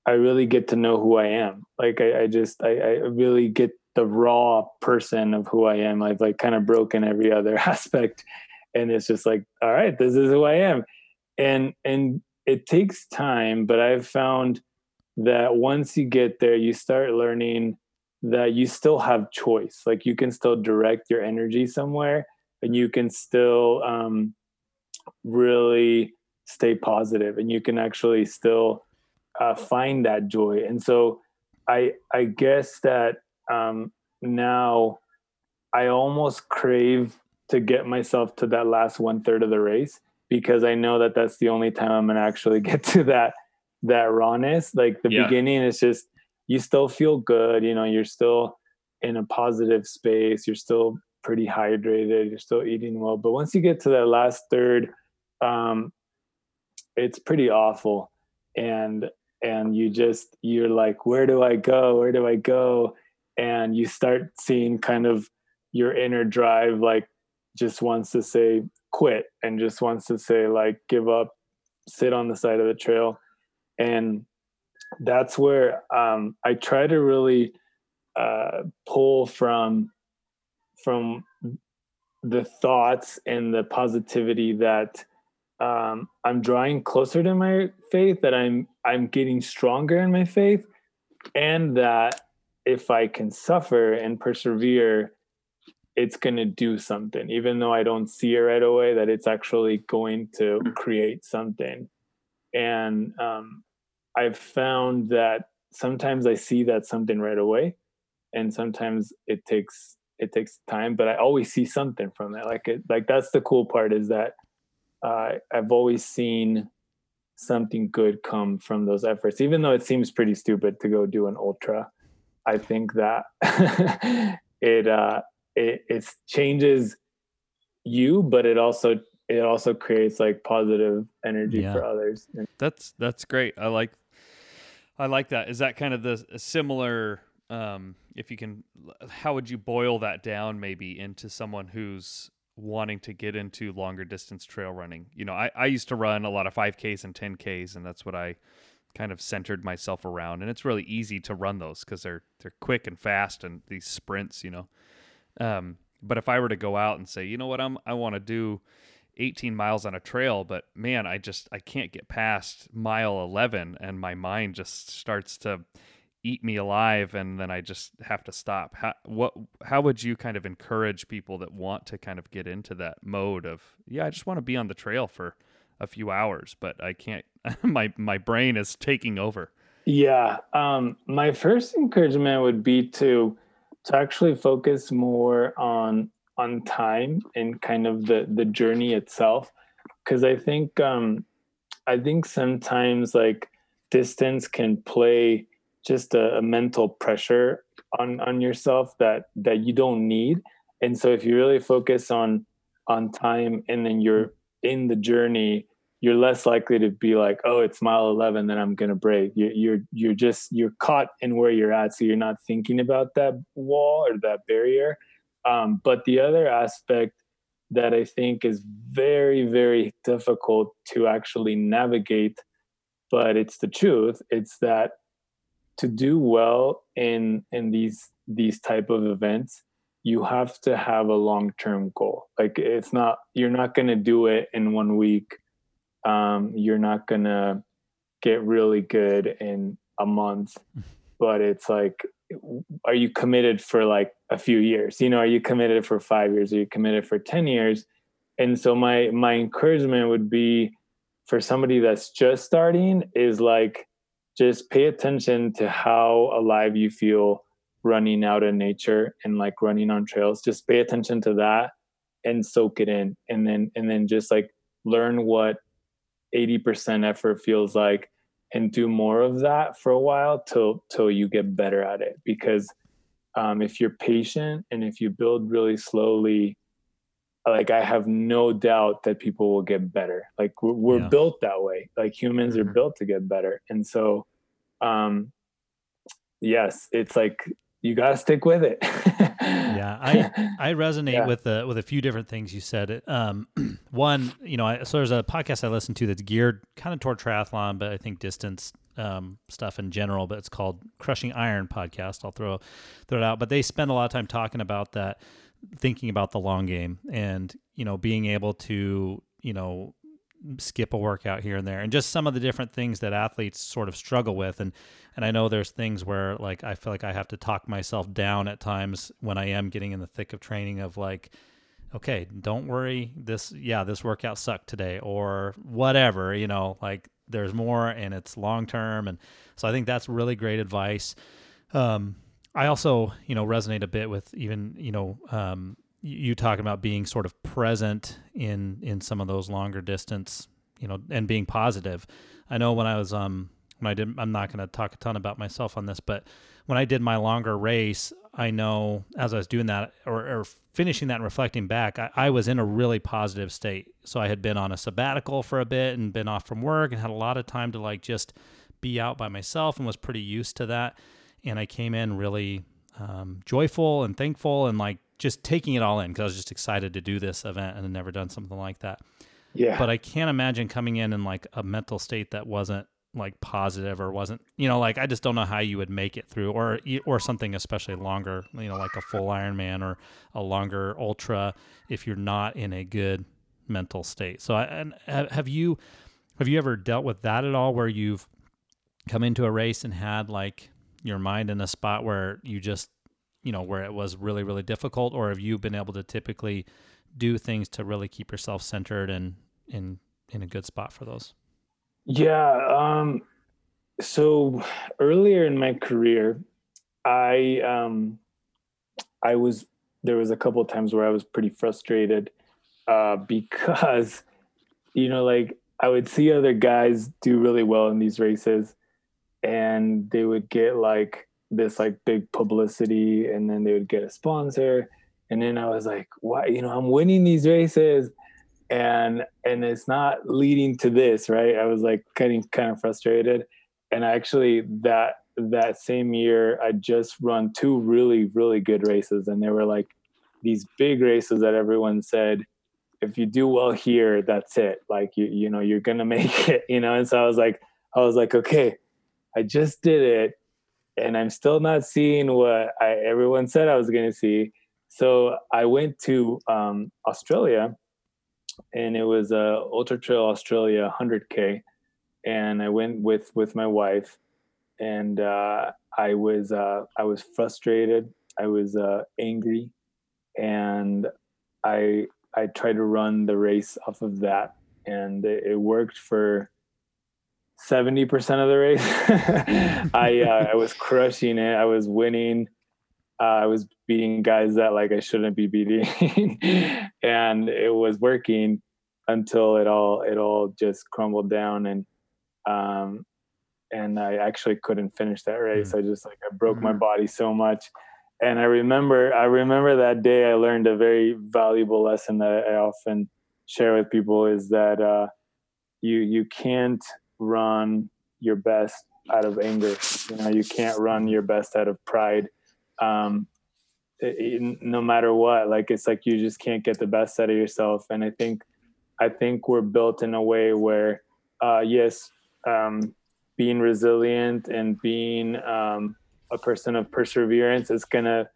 I really get to know who I am. Like I, I just I, I really get the raw person of who I am. I've like kind of broken every other aspect. And it's just like, all right, this is who I am. And and it takes time, but I've found that once you get there, you start learning that you still have choice. Like you can still direct your energy somewhere and you can still um, really stay positive and you can actually still uh, find that joy. And so I I guess that um, now I almost crave to get myself to that last one third of the race because I know that that's the only time I'm gonna actually get to that that rawness. Like the Yeah. beginning is just you still feel good, you know, you're still in a positive space, you're still pretty hydrated, you're still eating well. But once you get to that last third, um, it's pretty awful. And and you just you're like, where do I go? Where do I go? And you start seeing kind of your inner drive like just wants to say quit and just wants to say like give up, sit on the side of the trail. And that's where um, I try to really uh, pull from from the thoughts and the positivity that um, I'm drawing closer to my faith, that I'm I'm getting stronger in my faith, and that if I can suffer and persevere, it's going to do something, even though I don't see it right away. That it's actually going to create something, and um, I've found that sometimes I see that something right away, and sometimes it takes it takes time, but I always see something from it. Like it, like that's the cool part is that uh, I've always seen something good come from those efforts, even though it seems pretty stupid to go do an ultra. I think that it uh, it it changes you, but it also it also creates like positive energy Yeah. for others. That's that's great. I like I like that. Is that kind of the a similar um if you can how would you boil that down maybe into someone who's wanting to get into longer distance trail running? You know, I, I used to run a lot of 5Ks and 10Ks and that's what I kind of centered myself around and it's really easy to run those cuz they're they're quick and fast and these sprints, you know. Um but if I were to go out and say, "You know what? I'm I want to do 18 miles on a trail, but man, I just I can't get past mile 11 and my mind just starts to eat me alive and then I just have to stop. How what how would you kind of encourage people that want to kind of get into that mode of yeah, I just want to be on the trail for a few hours, but I can't my my brain is taking over. Yeah. Um, my first encouragement would be to to actually focus more on on time and kind of the the journey itself, because I think um, I think sometimes like distance can play just a, a mental pressure on on yourself that that you don't need, and so if you really focus on on time and then you're in the journey you're less likely to be like, oh, it's mile 11, then I'm going to break. You, you're, you're just, you're caught in where you're at. So you're not thinking about that wall or that barrier. Um, but the other aspect that I think is very, very difficult to actually navigate, but it's the truth. It's that to do well in, in these, these type of events, you have to have a long-term goal. Like it's not, you're not going to do it in one week. Um, you're not gonna get really good in a month but it's like are you committed for like a few years? You know are you committed for five years? Are you committed for 10 years? And so my my encouragement would be for somebody that's just starting is like just pay attention to how alive you feel running out in nature and like running on trails. Just pay attention to that and soak it in. And then and then just like learn what 80% effort feels like and do more of that for a while till till you get better at it. Because um, if you're patient and if you build really slowly like i have no doubt that people will get better like we're, we're yeah. built that way like humans mm-hmm. are built to get better and so um yes it's like you got to stick with it. yeah, I I resonate yeah. with the with a few different things you said. Um, one, you know, I, so there's a podcast I listen to that's geared kind of toward triathlon, but I think distance um, stuff in general. But it's called Crushing Iron Podcast. I'll throw throw it out. But they spend a lot of time talking about that, thinking about the long game, and you know, being able to you know skip a workout here and there and just some of the different things that athletes sort of struggle with. And and I know there's things where like I feel like I have to talk myself down at times when I am getting in the thick of training of like okay don't worry this yeah this workout sucked today or whatever you know like there's more and it's long term. And so I think that's really great advice. Um I also you know resonate a bit with even you know um you talking about being sort of present in in some of those longer distance, you know, and being positive. I know when I was um when I did I'm not going to talk a ton about myself on this, but when I did my longer race, I know as I was doing that or, or finishing that and reflecting back, I, I was in a really positive state. So I had been on a sabbatical for a bit and been off from work and had a lot of time to like just be out by myself and was pretty used to that. And I came in really um, joyful and thankful and like just taking it all in because I was just excited to do this event and had never done something like that. Yeah. But I can't imagine coming in in like a mental state that wasn't like positive or wasn't, you know, like I just don't know how you would make it through or or something especially longer, you know, like a full Ironman or a longer ultra if you're not in a good mental state. So I and have you have you ever dealt with that at all where you've come into a race and had like your mind in a spot where you just you know where it was really really difficult or have you been able to typically do things to really keep yourself centered and in in a good spot for those? Yeah um so earlier in my career i um i was there was a couple of times where i was pretty frustrated uh because you know like i would see other guys do really well in these races and they would get like this like big publicity and then they would get a sponsor. And then i was like why you know i'm winning these races. And and it's not leading to this right? I was like getting kind of frustrated. And actually that that same year i just run two really really good races and they were like these big races that everyone said if you do well here that's it. Like you you know you're gonna make it you know? And so i was like i was like okay i just did it and I'm still not seeing what I, everyone said I was going to see. So I went to um, Australia, and it was a Ultra Trail Australia 100k, and I went with with my wife, and uh, I was uh, I was frustrated, I was uh, angry, and I I tried to run the race off of that, and it worked for 70% of the race. I uh, I was crushing it. I was winning. Uh, I was beating guys that like I shouldn't be beating, and it was working until it all it all just crumbled down and um and I actually couldn't finish that race. Mm. I just like I broke mm. my body so much. And I remember I remember that day I learned a very valuable lesson that I often share with people is that uh you you can't run your best out of anger. You know, you can't run your best out of pride. Um, it, it, no matter what, like it's like you just can't get the best out of yourself. And I think, I think we're built in a way where, uh, yes, um, being resilient and being um, a person of perseverance is gonna,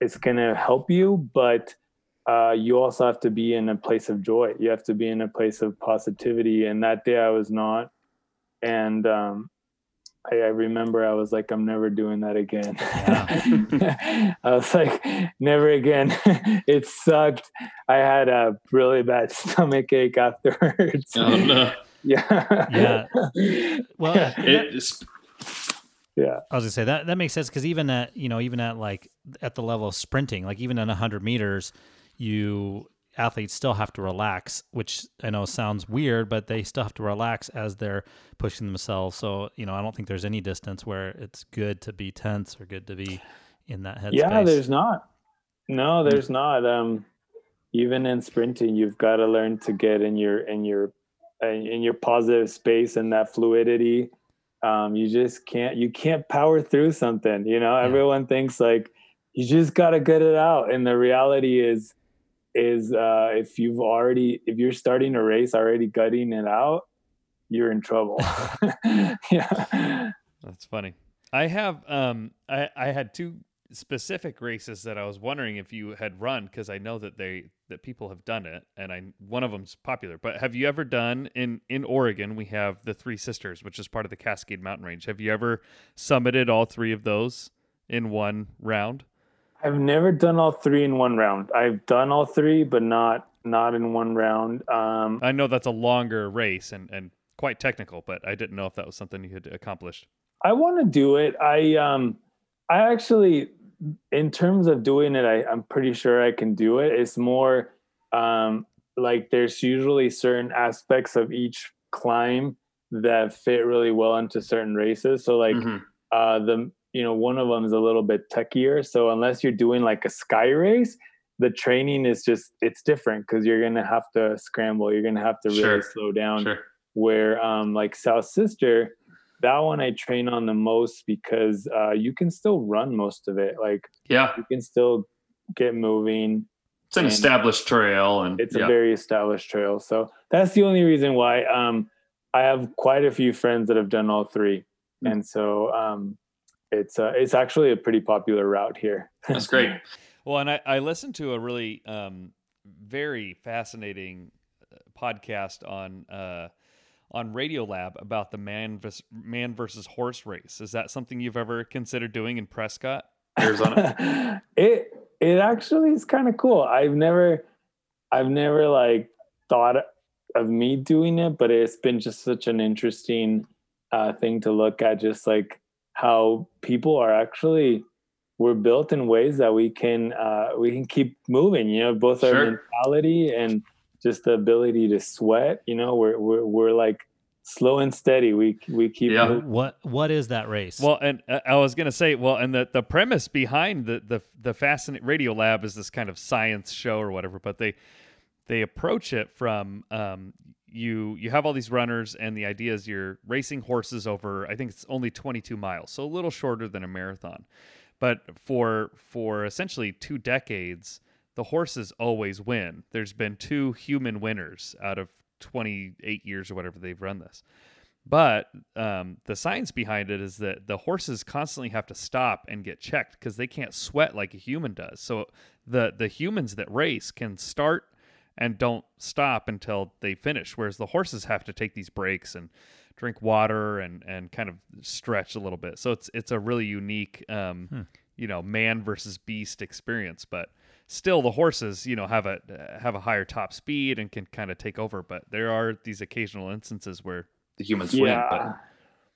it's gonna help you, but uh, you also have to be in a place of joy. You have to be in a place of positivity. And that day I was not. And um, I, I, remember I was like, I'm never doing that again. Yeah. I was like, never again. it sucked. I had a really bad stomach ache afterwards. Oh, no. Yeah. Yeah. Well, it's. Yeah. I was gonna say that that makes sense because even at you know even at like at the level of sprinting, like even in hundred meters, you athletes still have to relax, which I know sounds weird, but they still have to relax as they're pushing themselves. So, you know, I don't think there's any distance where it's good to be tense or good to be in that headspace. Yeah, there's not. No, hmm. there's not. Um, even in sprinting, you've got to learn to get in your in your in your positive space and that fluidity. Um, you just can't you can't power through something. You know, yeah. everyone thinks like you just got to get it out, and the reality is is uh, if you've already if you're starting a race already gutting it out, you're in trouble. yeah, that's funny. I have um I I had two specific races that I was wondering if you had run because I know that they that people have done it and I one of them's popular. But have you ever done in in Oregon? We have the Three Sisters, which is part of the Cascade Mountain Range. Have you ever summited all three of those in one round? I've never done all three in one round. I've done all three, but not not in one round. Um, I know that's a longer race and and quite technical, but I didn't know if that was something you had accomplished. I want to do it. I um I actually in terms of doing it, I, I'm pretty sure I can do it. It's more um like there's usually certain aspects of each climb that fit really well into certain races. So like mm-hmm. uh the you know one of them is a little bit techier so unless you're doing like a sky race the training is just it's different because you're gonna have to scramble you're gonna have to really sure. slow down sure. where um like south sister that one i train on the most because uh you can still run most of it like yeah you can still get moving it's an established trail and it's yeah. a very established trail so that's the only reason why um i have quite a few friends that have done all three mm. and so um it's uh, it's actually a pretty popular route here. That's great. Well, and I, I listened to a really um, very fascinating uh, podcast on uh, on Radiolab about the man versus, man versus horse race. Is that something you've ever considered doing in Prescott, Arizona? it it actually is kind of cool. I've never I've never like thought of me doing it, but it's been just such an interesting uh, thing to look at. Just like how people are actually we're built in ways that we can uh, we can keep moving. You know, both our sure. mentality and just the ability to sweat. You know, we're we're, we're like slow and steady. We we keep. Yeah. Moving. What what is that race? Well, and uh, I was gonna say, well, and the the premise behind the the the fascinating Radiolab is this kind of science show or whatever, but they they approach it from um, you you have all these runners and the idea is you're racing horses over i think it's only 22 miles so a little shorter than a marathon. But for for essentially two decades the horses always win. There's been two human winners out of 28 years or whatever they've run this. But um, the science behind it is that the horses constantly have to stop and get checked because they can't sweat like a human does. So the the humans that race can start and don't stop until they finish. Whereas the horses have to take these breaks and drink water and and kind of stretch a little bit. So it's it's a really unique, um, hmm. you know, man versus beast experience. But still, the horses, you know, have a have a higher top speed and can kind of take over. But there are these occasional instances where the humans yeah. win. But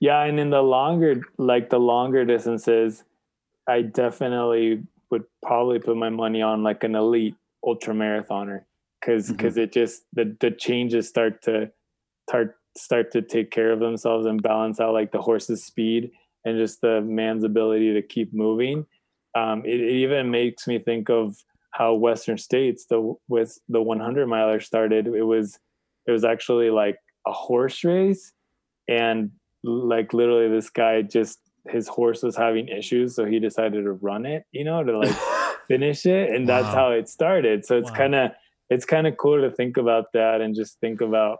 yeah, and in the longer like the longer distances, I definitely would probably put my money on like an elite ultra marathoner because because mm-hmm. it just the the changes start to start start to take care of themselves and balance out like the horse's speed and just the man's ability to keep moving. Um, it, it, even makes me think of how Western States the with the 100 miler started. It was it was actually like a horse race and like literally this guy just his horse was having issues so he decided to run it you know to like finish it and that's how it started so it's Wow. kind of it's kind of cool to think about that and just think about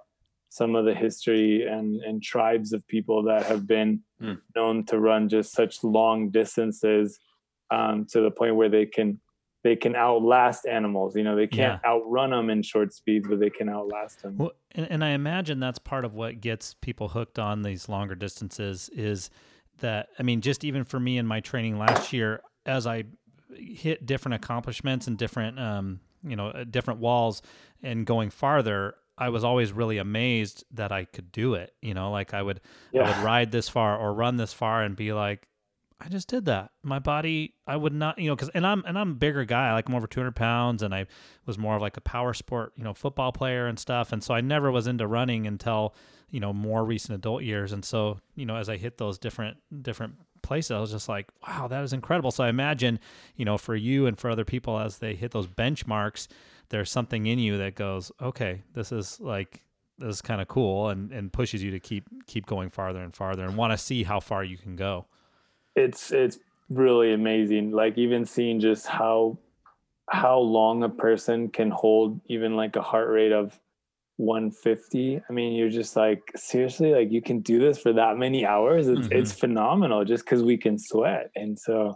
some of the history and and tribes of people that have been Hmm. known to run just such long distances um, to the point where they can they can outlast animals you know they can't outrun them in short speeds but they can outlast them Well, and, and I imagine that's part of what gets people hooked on these longer distances is that I mean, just even for me in my training last year, as I hit different accomplishments and different, um, you know, uh, different walls and going farther, I was always really amazed that I could do it. You know, like I would, I would ride this far or run this far and be like, I just did that. My body, I would not, you know, because and I'm and I'm a bigger guy. Like I'm over 200 pounds, and I was more of like a power sport, you know, football player and stuff. And so I never was into running until you know more recent adult years. And so you know, as I hit those different different places, I was just like, wow, that is incredible. So I imagine, you know, for you and for other people as they hit those benchmarks, there's something in you that goes, okay, this is like this is kind of cool, and and pushes you to keep keep going farther and farther, and want to see how far you can go. it's it's really amazing like even seeing just how how long a person can hold even like a heart rate of 150 i mean you're just like seriously like you can do this for that many hours it's Mhm. it's phenomenal just because we can sweat and so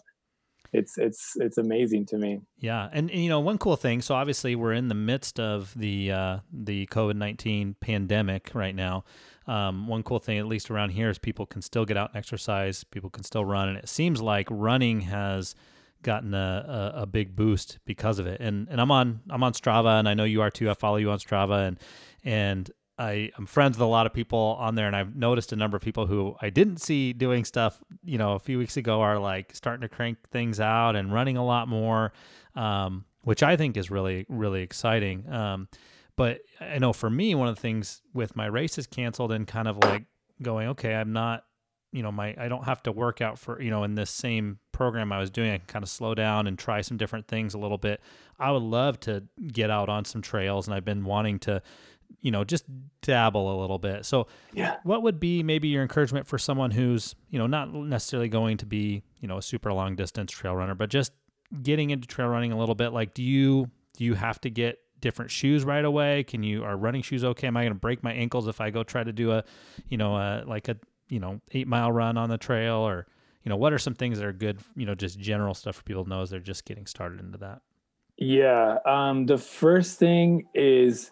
it's it's it's amazing to me Yeah, and, and, you know one cool thing. So obviously we're in the midst of the uh, the COVID nineteen pandemic right now. Um, one cool thing, at least around here, is people can still get out and exercise. People can still run, and it seems like running has gotten a, a, a big boost because of it. And and I'm on I'm on Strava, and I know you are too. I follow you on Strava, and and I, I'm friends with a lot of people on there, and I've noticed a number of people who I didn't see doing stuff, you know, a few weeks ago are like starting to crank things out and running a lot more, um, which I think is really, really exciting. Um, but I know for me, one of the things with my races canceled and kind of like going, okay, I'm not, you know, my I don't have to work out for, you know, in this same program I was doing, I can kind of slow down and try some different things a little bit. I would love to get out on some trails, and I've been wanting to you know just dabble a little bit. So yeah. what would be maybe your encouragement for someone who's you know not necessarily going to be you know a super long distance trail runner but just getting into trail running a little bit? Like do you do you have to get different shoes right away? Can you are running shoes okay? Am i going to break my ankles if i go try to do a you know a like a you know eight mile run on the trail? Or you know what are some things that are good you know just general stuff for people to know as they're just getting started into that? Yeah. Um, the first thing is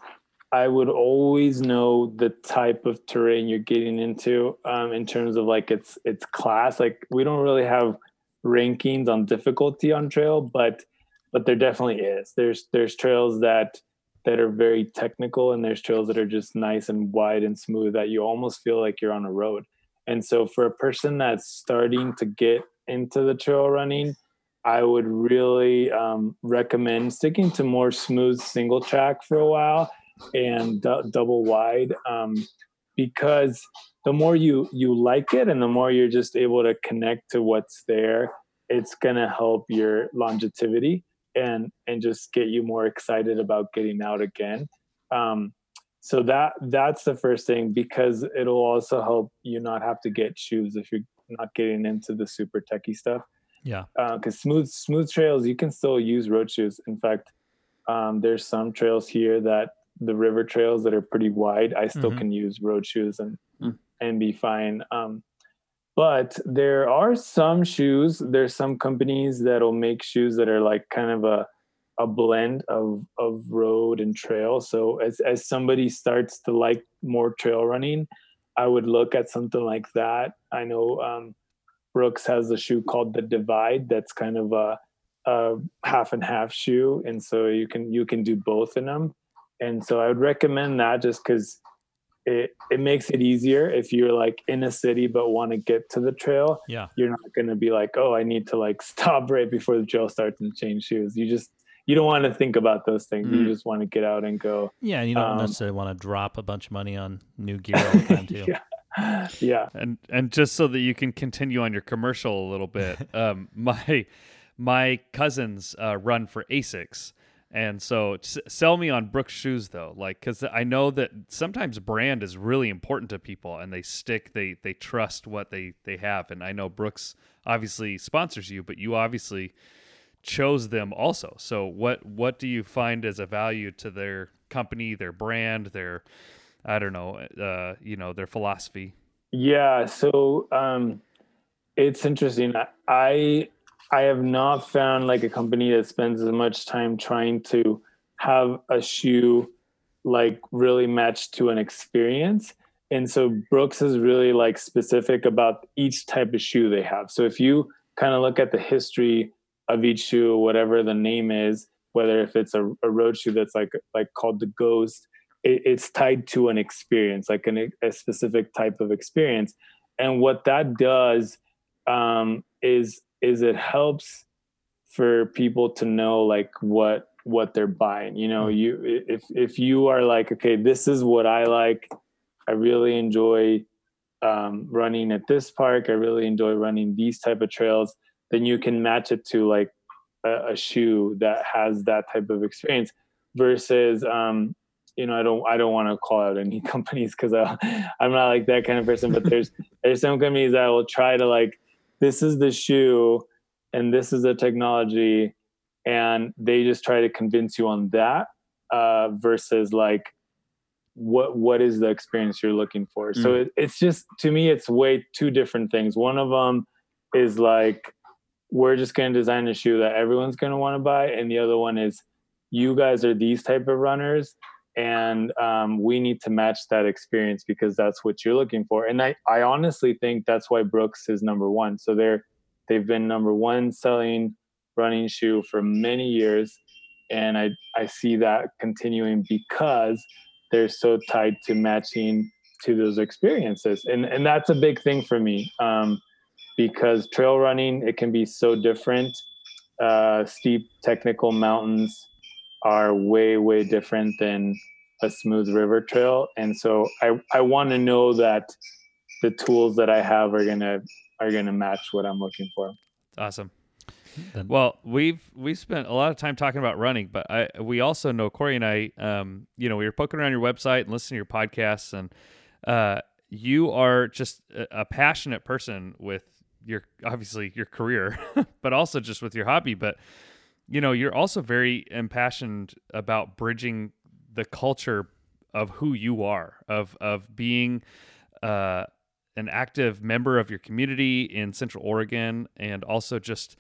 I would always know the type of terrain you're getting into um, in terms of like its its class. Like we don't really have rankings on difficulty on trail, but but there definitely is. There's there's trails that that are very technical and there's trails that are just nice and wide and smooth that you almost feel like you're on a road. And so for a person that's starting to get into the trail running, I would really um, recommend sticking to more smooth single track for a while and du- double wide um, because the more you you like it and the more you're just able to connect to what's there, it's gonna help your longevity and and just get you more excited about getting out again. Um, so that that's the first thing because it'll also help you not have to get shoes if you're not getting into the super techie stuff. Yeah. Because smooth smooth trails you can still use road shoes. In fact um, there's some trails here that the river trails that are pretty wide i still Mhm. can use road shoes and Mm. and be fine um, but there are some shoes there's some companies that'll make shoes that are like kind of a a blend of of road and trail so as as somebody starts to like more trail running i would look at something like that i know um, Brooks has a shoe called the Divide that's kind of a, a half and half shoe, and so you can you can do both in them. And so I would recommend that just because it it makes it easier if you're like in a city but want to get to the trail. yeah You're not going to be like, oh, I need to like stop right before the trail starts and change shoes. You just you don't want to think about those things. You Mm. just want to get out and go. yeah and you don't Um, necessarily want to drop a bunch of money on new gear all the time too yeah, yeah. and and just so that you can continue on your commercial a little bit um my my cousins uh, run for asics And so sell me on Brooks shoes though, like cuz I know that sometimes brand is really important to people and they stick they they trust what they they have and I know Brooks obviously sponsors you, but you obviously chose them also. So what what do you find as a value to their company, their brand, their I don't know, uh, you know, their philosophy? Yeah, so um, it's interesting. I I have not found like a company that spends as much time trying to have a shoe like really matched to an experience. And so Brooks is really like specific about each type of shoe they have. So if you kind of look at the history of each shoe, whatever the name is, whether if it's a, a road shoe that's like like called the Ghost, it, it's tied to an experience, like an, a specific type of experience. And what that does um, is is it helps for people to know like what what they're buying. You know, you if if you are like, okay, this is what I like. I really enjoy um, running at this park. I really enjoy running these type of trails. Then you can match it to like a, a shoe that has that type of experience versus um, you know, I don't I don't want to call out any companies because I'm not like that kind of person. But there's there's some companies that will try to like, this is the shoe, and this is the technology, and they just try to convince you on that uh, versus like, what what is the experience you're looking for? Mm. So it, it's just to me, it's way two different things. One of them is like, we're just going to design a shoe that everyone's going to want to buy, and the other one is, you guys are these type of runners and um, we need to match that experience because that's what you're looking for. And I, I honestly think that's why brooks is number one. So they're they've been number one selling running shoe for many years. And i i see that continuing because they're so tied to matching to those experiences. And and that's a big thing for me um, because trail running it can be so different. Uh, steep technical mountains are way way different than a smooth river trail. And so i i want to know that the tools that i have are gonna are gonna match what i'm looking for. Awesome. Well we've we've spent a lot of time talking about running but i we also know corey and i um you know we were poking around your website and listening to your podcasts and uh you are just a, a passionate person with your obviously your career but also just with your hobby. But you know, you're also very impassioned about bridging the culture of who you are, of of being uh, an active member of your community in Central Oregon, and also just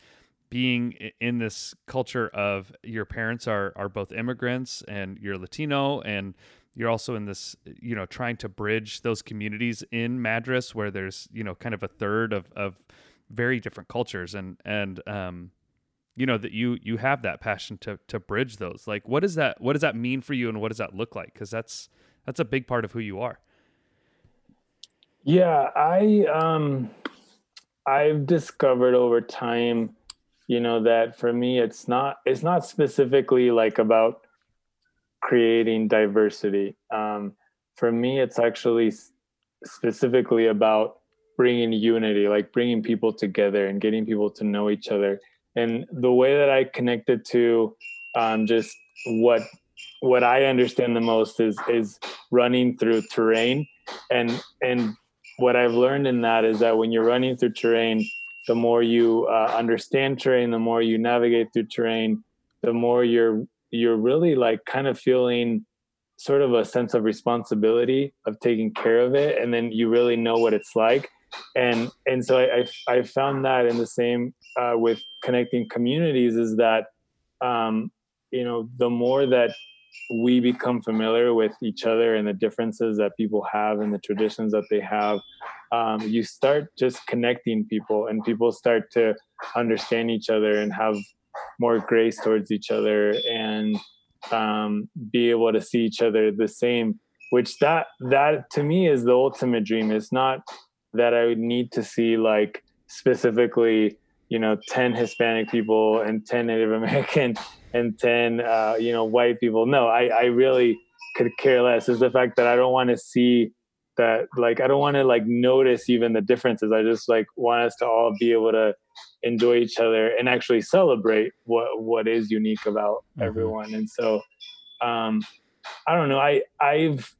being in this culture of your parents are are both immigrants and you're Latino and you're also in this you know trying to bridge those communities in Madras where there's you know kind of a third of of very different cultures. And and um you know that you you have that passion to to bridge those. Like what does that what does that mean for you and what does that look like? Because that's that's a big part of who you are. Yeah i um i've discovered over time you know that for me it's not it's not specifically like about creating diversity. Um for me it's actually specifically about bringing unity like bringing people together and getting people to know each other and the way that I connected to um, just what what I understand the most is is running through terrain, and and what I've learned in that is that when you're running through terrain, the more you uh, understand terrain, the more you navigate through terrain, the more you're you're really like kind of feeling sort of a sense of responsibility of taking care of it, and then you really know what it's like and and so I, I, found that in the same uh, with connecting communities is that um, you know the more that we become familiar with each other and the differences that people have and the traditions that they have um, you start just connecting people and people start to understand each other and have more grace towards each other and um, be able to see each other the same which that that to me is the ultimate dream. It's not that I would need to see like specifically, you know, 10 Hispanic people and 10 Native American and 10, uh, you know, white people. No, I, I really could care less is the fact that I don't want to see that, like, I don't want to like notice even the differences. I just like want us to all be able to enjoy each other and actually celebrate what what is unique about mm-hmm. everyone and so um i don't know i i've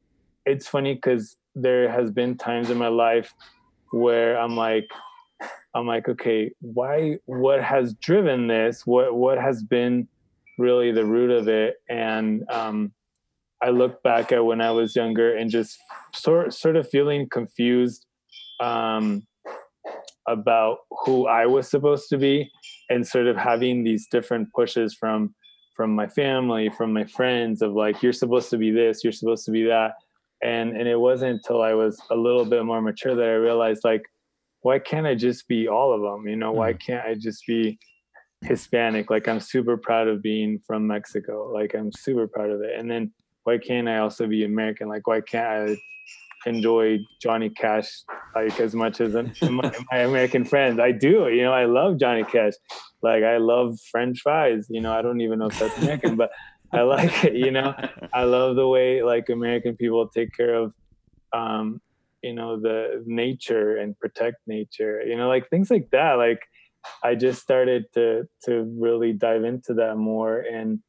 it's funny because there has been times in my life where i'm like i'm like okay why what has driven this what what has been really the root of it and um i look back at when i was younger and just sort sort of feeling confused um about who I was supposed to be and sort of having these different pushes from from my family, from my friends of like you're supposed to be this, you're supposed to be that. And and it wasn't until I was a little bit more mature that I realized like why can't I just be all of them? You know, why mm. can't I just be Hispanic? Like I'm super proud of being from Mexico. Like I'm super proud of it. And then why can't I also be American? Like why can't I enjoy Johnny Cash like as much as my, my, American friends. I do. You know, I love Johnny Cash. Like I love French fries. You know, I don't even know if that's American, but I like it. You know, I love the way like American people take care of, um, you know, the nature and protect nature. You know, like things like that. Like I just started to to really dive into that more, and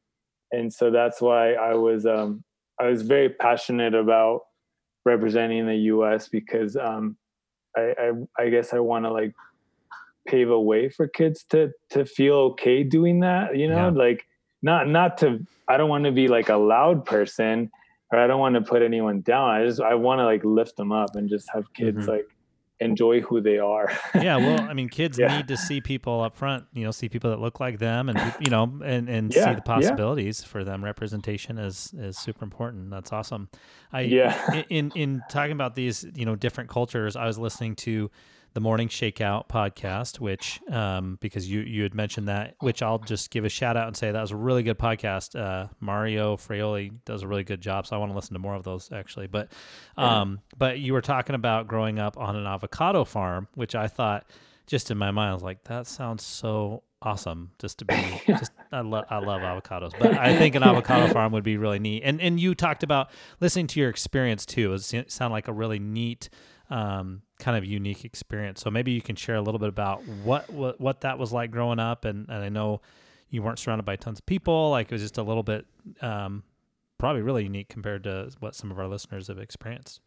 and so that's why I was um I was very passionate about representing the U.S. because um, I, I, I guess I want to like pave a way for kids to to feel okay doing that. You know, yeah. like not not to. I don't want to be like a loud person, or I don't want to put anyone down. I just I want to like lift them up and just have kids mm-hmm. like enjoy who they are. yeah, well, I mean, kids yeah. need to see people up front, you know, see people that look like them, and you know, and and yeah, see the possibilities yeah. for them. Representation is is super important. That's awesome. I yeah. In in talking about these, you know, different cultures, I was listening to the Morning Shakeout podcast, which um, because you you had mentioned that, which I'll just give a shout out and say that was a really good podcast. Uh, Mario Fraioli does a really good job, so I want to listen to more of those actually. But um, yeah. but you were talking about growing up on an avocado farm, which I thought just in my mind I was like that sounds so awesome just to be just I love I love avocados but I think an avocado farm would be really neat and and you talked about listening to your experience too it sounded like a really neat um, kind of unique experience. So maybe you can share a little bit about what what, what that was like growing up. And, and I know you weren't surrounded by tons of people. Like it was just a little bit um, probably really unique compared to what some of our listeners have experienced.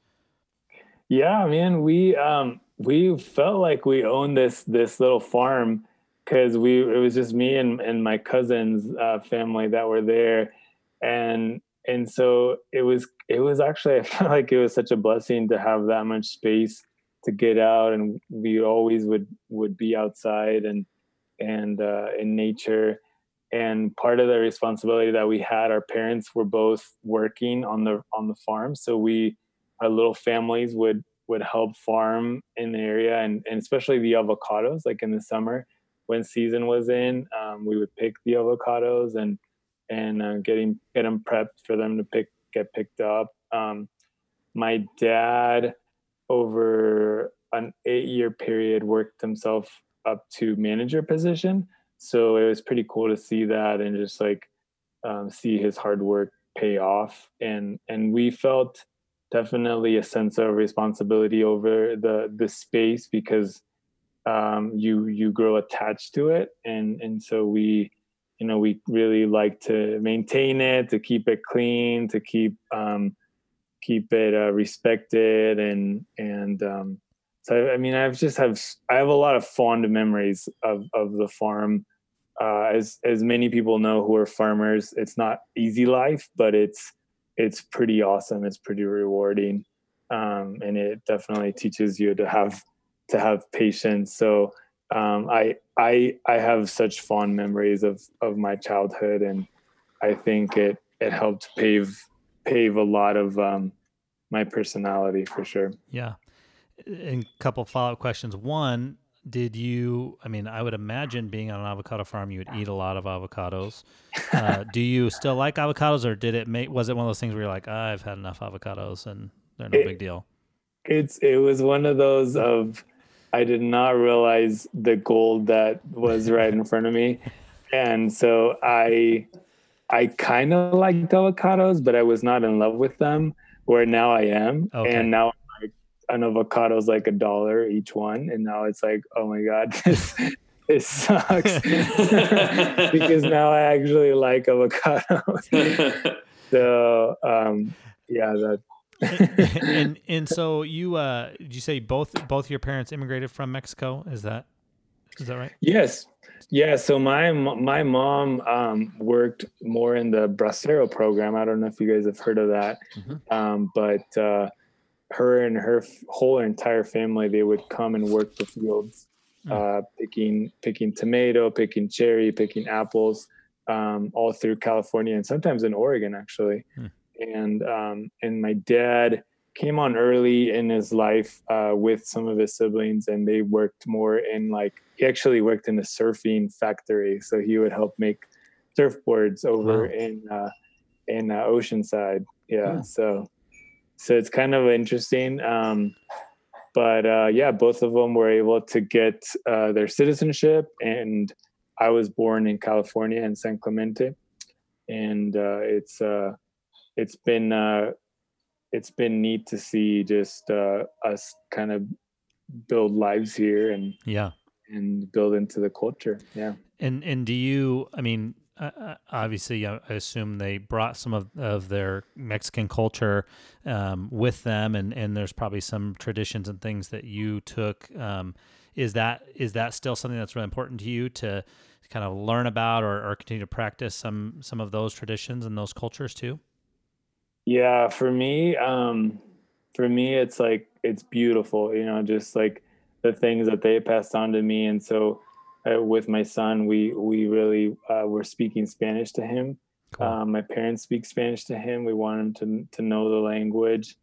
Yeah, man, we um, we felt like we owned this this little farm because we it was just me and and my cousins' uh, family that were there, and and so it was it was actually I felt like it was such a blessing to have that much space to get out and we always would would be outside and and uh, in nature. And part of the responsibility that we had our parents were both working on the on the farm. So we our little families would would help farm in the area and, and especially the avocados like in the summer when season was in um, we would pick the avocados and and uh, getting get them prepped for them to pick get picked up. Um, my dad over an eight year period worked himself up to manager position. So it was pretty cool to see that and just like um, see his hard work pay off. And and we felt definitely a sense of responsibility over the the space because um, you you grow attached to it, and and so we you know we really like to maintain it, to keep it clean, to keep um, keep it uh, respected and and um, so I mean I've just have I have a lot of fond memories of of the farm. Uh, as as many people know who are farmers, it's not easy life, but it's it's pretty awesome. It's pretty rewarding, um, and it definitely teaches you to have to have patience. So um, I I I have such fond memories of of my childhood, and I think it it helped pave pave a lot of um, my personality for sure. Yeah. And a couple follow up questions. One, did you? I mean, I would imagine being on an avocado farm, you would eat a lot of avocados. Uh, do you still like avocados, or did it make? Was it one of those things where you're like, oh, I've had enough avocados and they're no it, big deal? It's it was one of those of I did not realize the gold that was right in front of me, and so I I kind of liked avocados, but I was not in love with them. Where now I am, okay. and now I'm like an avocado is like a dollar each one, and now it's like, oh my god, this it sucks because now I actually like avocados. so um, yeah, that. and and so you uh did you say both both your parents immigrated from Mexico? Is that is that right? Yes. Yeah. So my my mom um, worked more in the Bracero program. I don't know if you guys have heard of that, mm-hmm. um, but uh, her and her whole entire family they would come and work the fields, mm. uh, picking picking tomato, picking cherry, picking apples, um, all through California and sometimes in Oregon actually. Mm. And um, and my dad came on early in his life uh, with some of his siblings, and they worked more in like he actually worked in a surfing factory, so he would help make surfboards over wow. in uh, in uh, Oceanside. Yeah, yeah, so so it's kind of interesting. Um, but uh, yeah, both of them were able to get uh, their citizenship, and I was born in California in San Clemente, and uh, it's uh, it's been uh, it's been neat to see just uh, us kind of build lives here and yeah and build into the culture. Yeah. And and do you i mean uh, obviously I assume they brought some of, of their Mexican culture um, with them and, and there's probably some traditions and things that you took um, is that is that still something that's really important to you to kind of learn about or, or continue to practice some some of those traditions and those cultures too? Yeah, for me, um, for me, it's like it's beautiful, you know, just like the things that they passed on to me, and so uh, with my son, we we really uh, were speaking Spanish to him. Cool. Um, my parents speak Spanish to him. We want him to to know the language.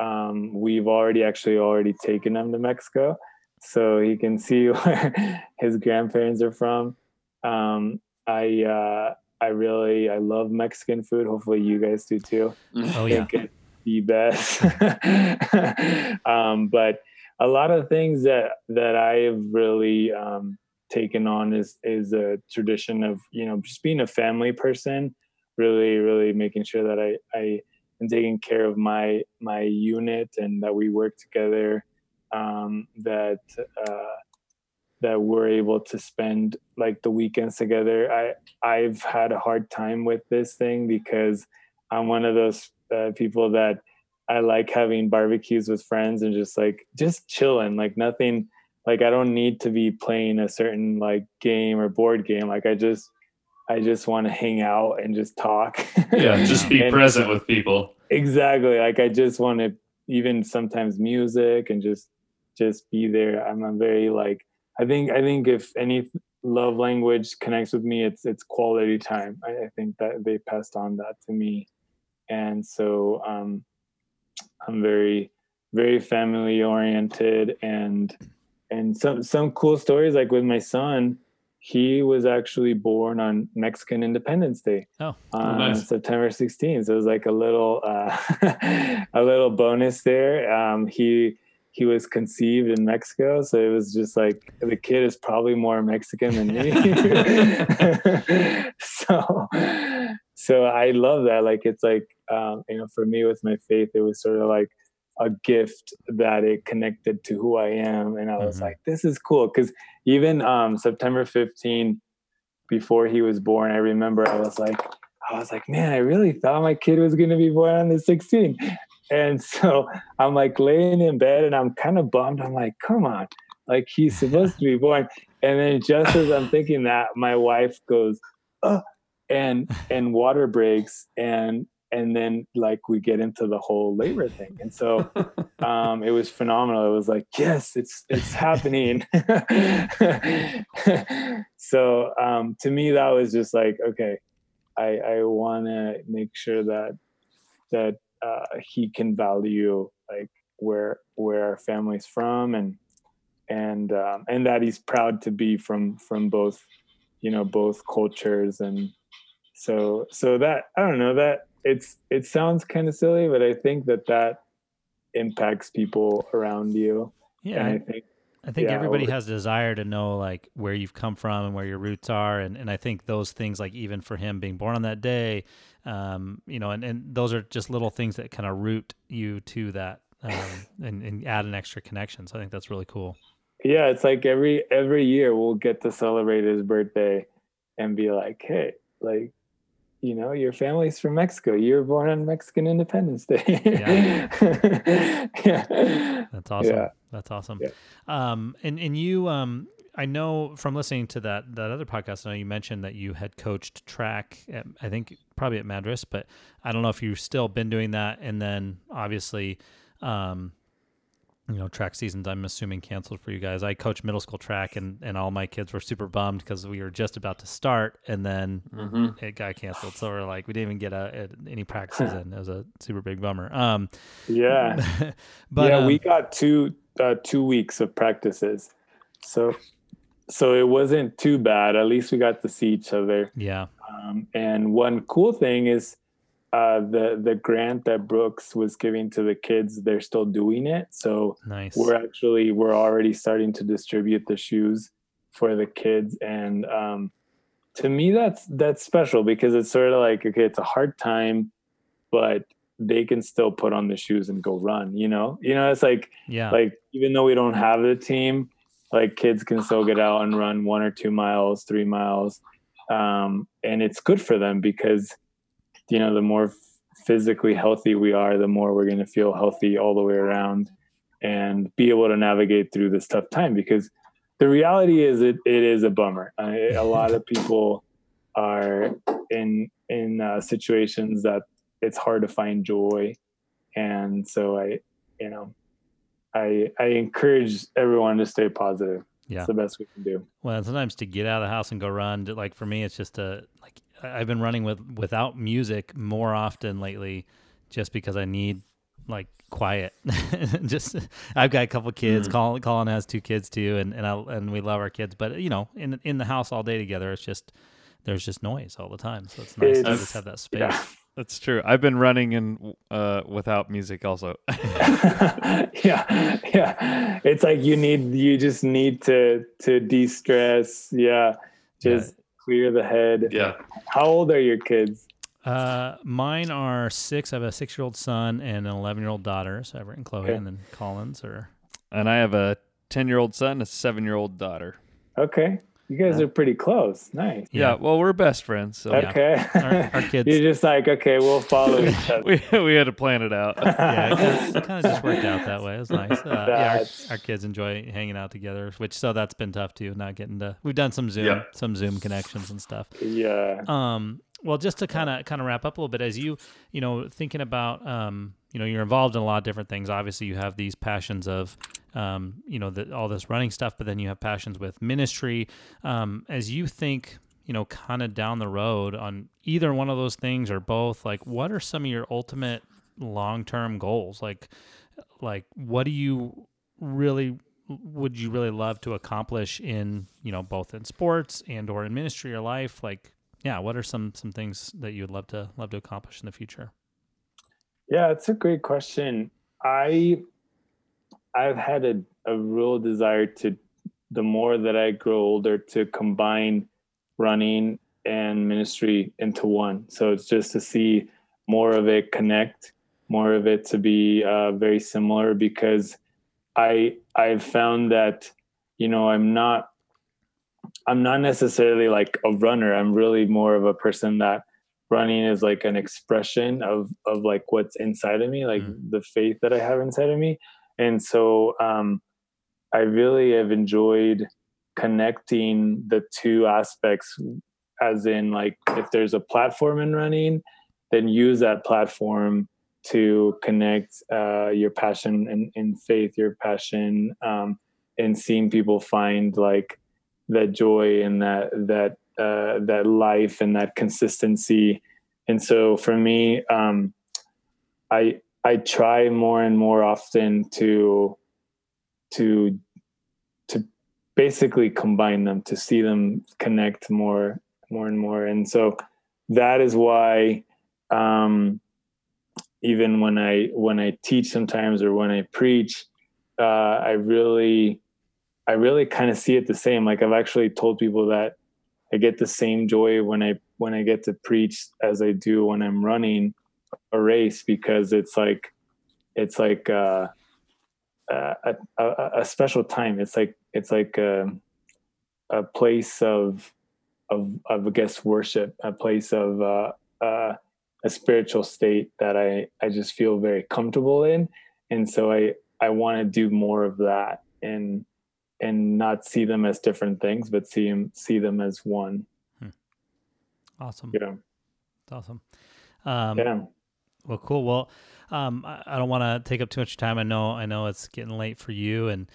Um, we've already actually already taken him to Mexico, so he can see where his grandparents are from. Um, I uh, I really I love Mexican food. Hopefully you guys do too. Oh yeah, the best. um, but a lot of things that that I have really um, taken on is is a tradition of you know just being a family person. Really, really making sure that I I am taking care of my my unit and that we work together. Um, that uh, that we're able to spend like the weekends together. I I've had a hard time with this thing because I'm one of those uh, people that I like having barbecues with friends and just like just chilling, like nothing like I don't need to be playing a certain like game or board game. Like I just I just want to hang out and just talk. Yeah, just be present with people. Exactly. Like I just want to even sometimes music and just just be there. I'm a very like I think I think if any love language connects with me, it's it's quality time. I, I think that they passed on that to me, and so um, I'm very very family oriented and and some some cool stories like with my son he was actually born on Mexican Independence Day. Oh, on nice. September 16th. So it was like a little uh, a little bonus there. Um, he he was conceived in Mexico. So it was just like the kid is probably more Mexican than me. so so I love that. Like it's like um, you know, for me with my faith, it was sort of like a gift that it connected to who I am. And I was mm-hmm. like, this is cool. Cause even um, September 15, before he was born, I remember I was like, I was like, man, I really thought my kid was going to be born on the 16th. And so I'm like laying in bed and I'm kind of bummed. I'm like, come on, like he's supposed to be born. And then just as I'm thinking that, my wife goes, oh, and and water breaks and and then like we get into the whole labor thing. And so um it was phenomenal. It was like yes it's it's happening. So um to me that was just like okay i i want to make sure that that uh, he can value like where where our family's from and and um, and that he's proud to be from from both you know both cultures. And so so that i don't know that it's it sounds kind of silly but i think that that impacts people around you yeah and i think I think yeah, everybody has a desire to know like where you've come from and where your roots are, and, and I think those things like even for him being born on that day, um, you know, and, and those are just little things that kind of root you to that um, and, and add an extra connection. So I think that's really cool. yeah, it's like every every year we'll get to celebrate his birthday and be like, hey, like you know, your family's from Mexico. You were born on Mexican Independence Day. Yeah. yeah. That's awesome. Yeah. That's awesome. Yeah. Um, and and you, um, I know from listening to that that other podcast, I know you mentioned that you had coached track. At, I think probably at Madras, but I don't know if you've still been doing that. And then obviously, um, you know, track seasons. I'm assuming canceled for you guys. I coach middle school track, and and all my kids were super bummed because we were just about to start, and then Mm-hmm. it got canceled. So we're like, we didn't even get a, a any practices in. It was a super big bummer. Um, Yeah. but yeah, um, we got two uh, two weeks of practices. So so it wasn't too bad. At least we got to see each other. yeah. Um, and one cool thing is uh, the the grant that Brooks was giving to the kids. They're still doing it. So Nice. we're actually we're already starting to distribute the shoes for the kids and um, to me that's that's special because it's sort of like okay it's a hard time but they can still put on the shoes and go run you know you know it's like yeah. like even though we don't have the team like kids can still get out and run one or two miles three miles um, and it's good for them because you know the more physically healthy we are the more we're going to feel healthy all the way around and be able to navigate through this tough time because the reality is it, it is a bummer. I, a lot of people are in in uh, situations that it's hard to find joy. And so i you know i i encourage everyone to stay positive. Yeah. it's the best we can do. Well, sometimes to get out of the house and go run, to- like for me, it's just a like I've been running with without music more often lately, just because I need like quiet. just I've got a couple kids. Mm. Colin, Colin has two kids too, and and I and we love our kids, but you know, in in the house all day together, it's just there's just noise all the time. So it's nice to just have that space. yeah That's true. I've been running in uh, without music also. yeah yeah it's like you need you just need to to de-stress yeah just clear the head yeah. how old are your kids Uh, mine are six. I have a six-year-old son and an eleven-year-old daughter. So Everett and Chloe, Okay. and then Collins are And I have a 10 year old son, a seven year old daughter. okay you guys Yeah. are pretty close nice Yeah. Well, we're best friends. So Yeah. okay Our- our kids- you're just like okay we'll follow each other we, we had to plan it out. yeah, it kind of just worked out that way. It was nice. Uh, yeah, our, our kids enjoy hanging out together, which so that's been tough too. Not getting to. We've done some Zoom, Yeah. some Zoom connections and stuff. yeah Um, well, just to kind of kind of wrap up a little bit, as you you know thinking about um, you know you're involved in a lot of different things. Obviously, you have these passions of um, you know the, all this running stuff, but then you have passions with ministry. Um, as you think you know kind of down the road on either one of those things or both, like what are some of your ultimate long term goals? Like like what do you really would you really love to accomplish in you know both in sports and or in ministry or life like yeah what are some some things that you would love to love to accomplish in the future Yeah, it's a great question. I I've had a, a real desire to the more that I grow older to combine running and ministry into one. So it's just to see more of it connect, more of it to be uh, very similar because I I've found that you know I'm not I'm not necessarily like a runner. I'm really more of a person that running is like an expression of of like what's inside of me like the faith that i have inside of me and so um i really have enjoyed connecting the two aspects as in like if there's a platform in running then use that platform to connect uh, your passion in faith your passion um, in seeing people find like that joy and that that uh, that life and that consistency. And so for me, um, I I try more and more often to to to basically combine them to see them connect more more and more. And so that is why um, even when I when I teach sometimes or when I preach, uh, I really I really kind of see it the same. Like I've actually told people that I get the same joy when I when I get to preach as I do when I'm running a race because it's like it's like uh, a, a, a special time. It's like it's like a, a place of of of I guess worship, a place of uh, uh, a spiritual state that I I just feel very comfortable in, and so I I want to do more of that and and not see them as different things, but see them see them as one. Awesome. Yeah. That's awesome. Um, Yeah. Well, cool. Well, um, I, I don't want to take up too much time. I know, I know it's getting late for you, and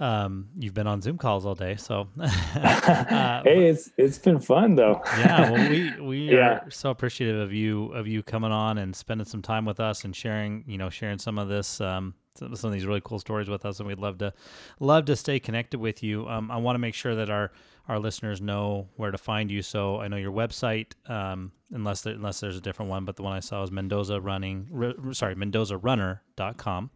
um, you've been on Zoom calls all day. So, uh, hey, it's it's been fun though. yeah, well, we we Yeah. are so appreciative of you of you coming on and spending some time with us and sharing, you know, sharing some of this. Um, some some of these really cool stories with us, and we'd love to love to stay connected with you. Um, I want to make sure that our our listeners know where to find you. So I know your website, um, unless there, unless there's a different one, but the one I saw was Mendoza Running. Re, sorry, MendozaRunner.com,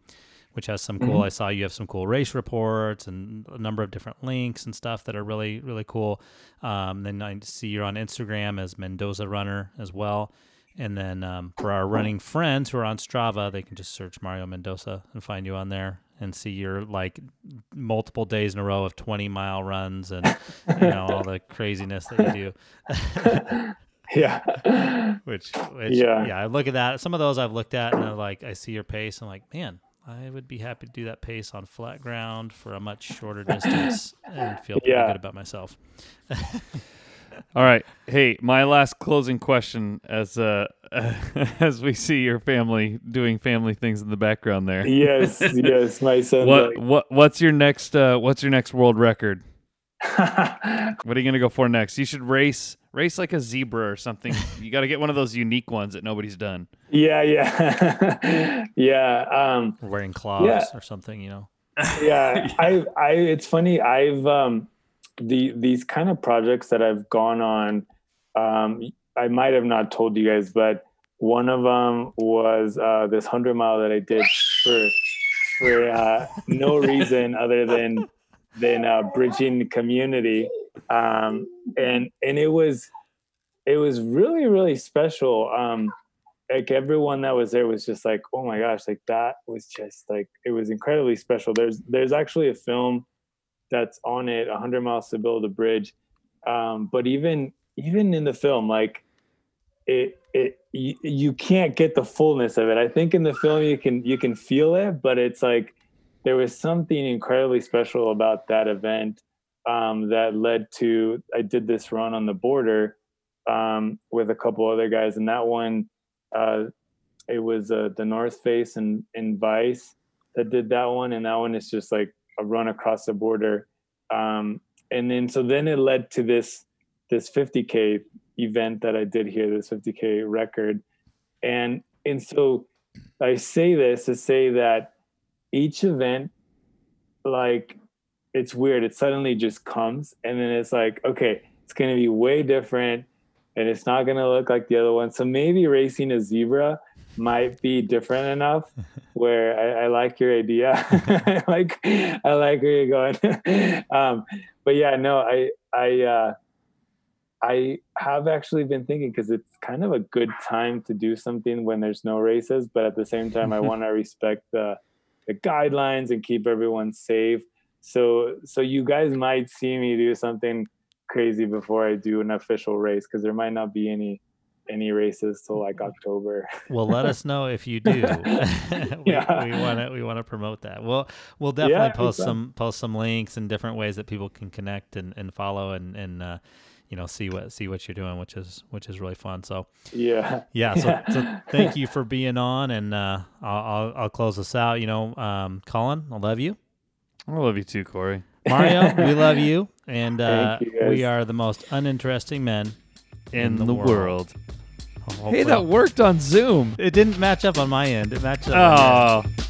which has some cool. I saw you have some cool race reports and a number of different links and stuff that are really really cool. Um, then I see you're on Instagram as Mendoza Runner as well. And then um, for our running friends who are on Strava, they can just search Mario Mendoza and find you on there and see your like multiple days in a row of 20 mile runs and you know all the craziness that you do. yeah. which, which Yeah. yeah, I look at that. Some of those I've looked at and I'm like, I see your pace. I'm like, man, I would be happy to do that pace on flat ground for a much shorter distance and feel pretty good about myself. All right. Hey, my last closing question as uh as we see your family doing family things in the background there. yes, yes. My son. What what what's your next uh what's your next world record? What are you going to go for next? You should race race like a zebra or something. you got to get one of those unique ones that nobody's done. yeah, yeah, yeah. Um, wearing claws Yeah. or something, you know. yeah i i it's funny i've um the these kind of projects that i've gone on um i might have not told you guys but one of them was uh this 100 mile that i did for for uh no reason other than than uh bridging the community. Um and and it was it was really really special. Um like everyone that was there was just like oh my gosh like that was just like it was incredibly special. There's there's actually a film that's on it 100 miles to build a bridge. Um but even even in the film like it it you, you can't get the fullness of it. I think in the film you can you can feel it but it's like there was something incredibly special about that event um that led to i did this run on the border um with a couple other guys. And that one uh, it was uh, the North Face and, and Vice that did that one, and that one is just like a run across the border. Um, and then so then it led to this this 50k event that I did here, this 50k record, and and so I say this to say that each event, like, it's weird. It suddenly just comes, and then it's like, okay, it's going to be way different and it's not going to look like the other one. So maybe racing a zebra might be different enough where I, I like your idea. I like, I like where you're going. um, but yeah, no, I, I, uh, I have actually been thinking because it's kind of a good time to do something when there's no races, but at the same time, I want to respect the, the guidelines and keep everyone safe. So, so you guys might see me do something crazy before I do an official race because there might not be any any races till like October. Well, let us know if you do. we, Yeah. we want to we want to promote that. We'll we'll definitely Yeah, post it's, some post some links and different ways that people can connect and, and follow and and uh, you know see what see what you're doing, which is which is really fun. So yeah. yeah, so, so thank you for being on, and uh, I'll, I'll I'll close this out. You know, um, Colin, I love you. I love you too, Corey. Mario, we love you, and uh, you, we are the most uninteresting men In, the, the world. world. Hey, Hopefully- that worked on Zoom. It didn't match up on my end. It matched up. on oh. yours. Oh,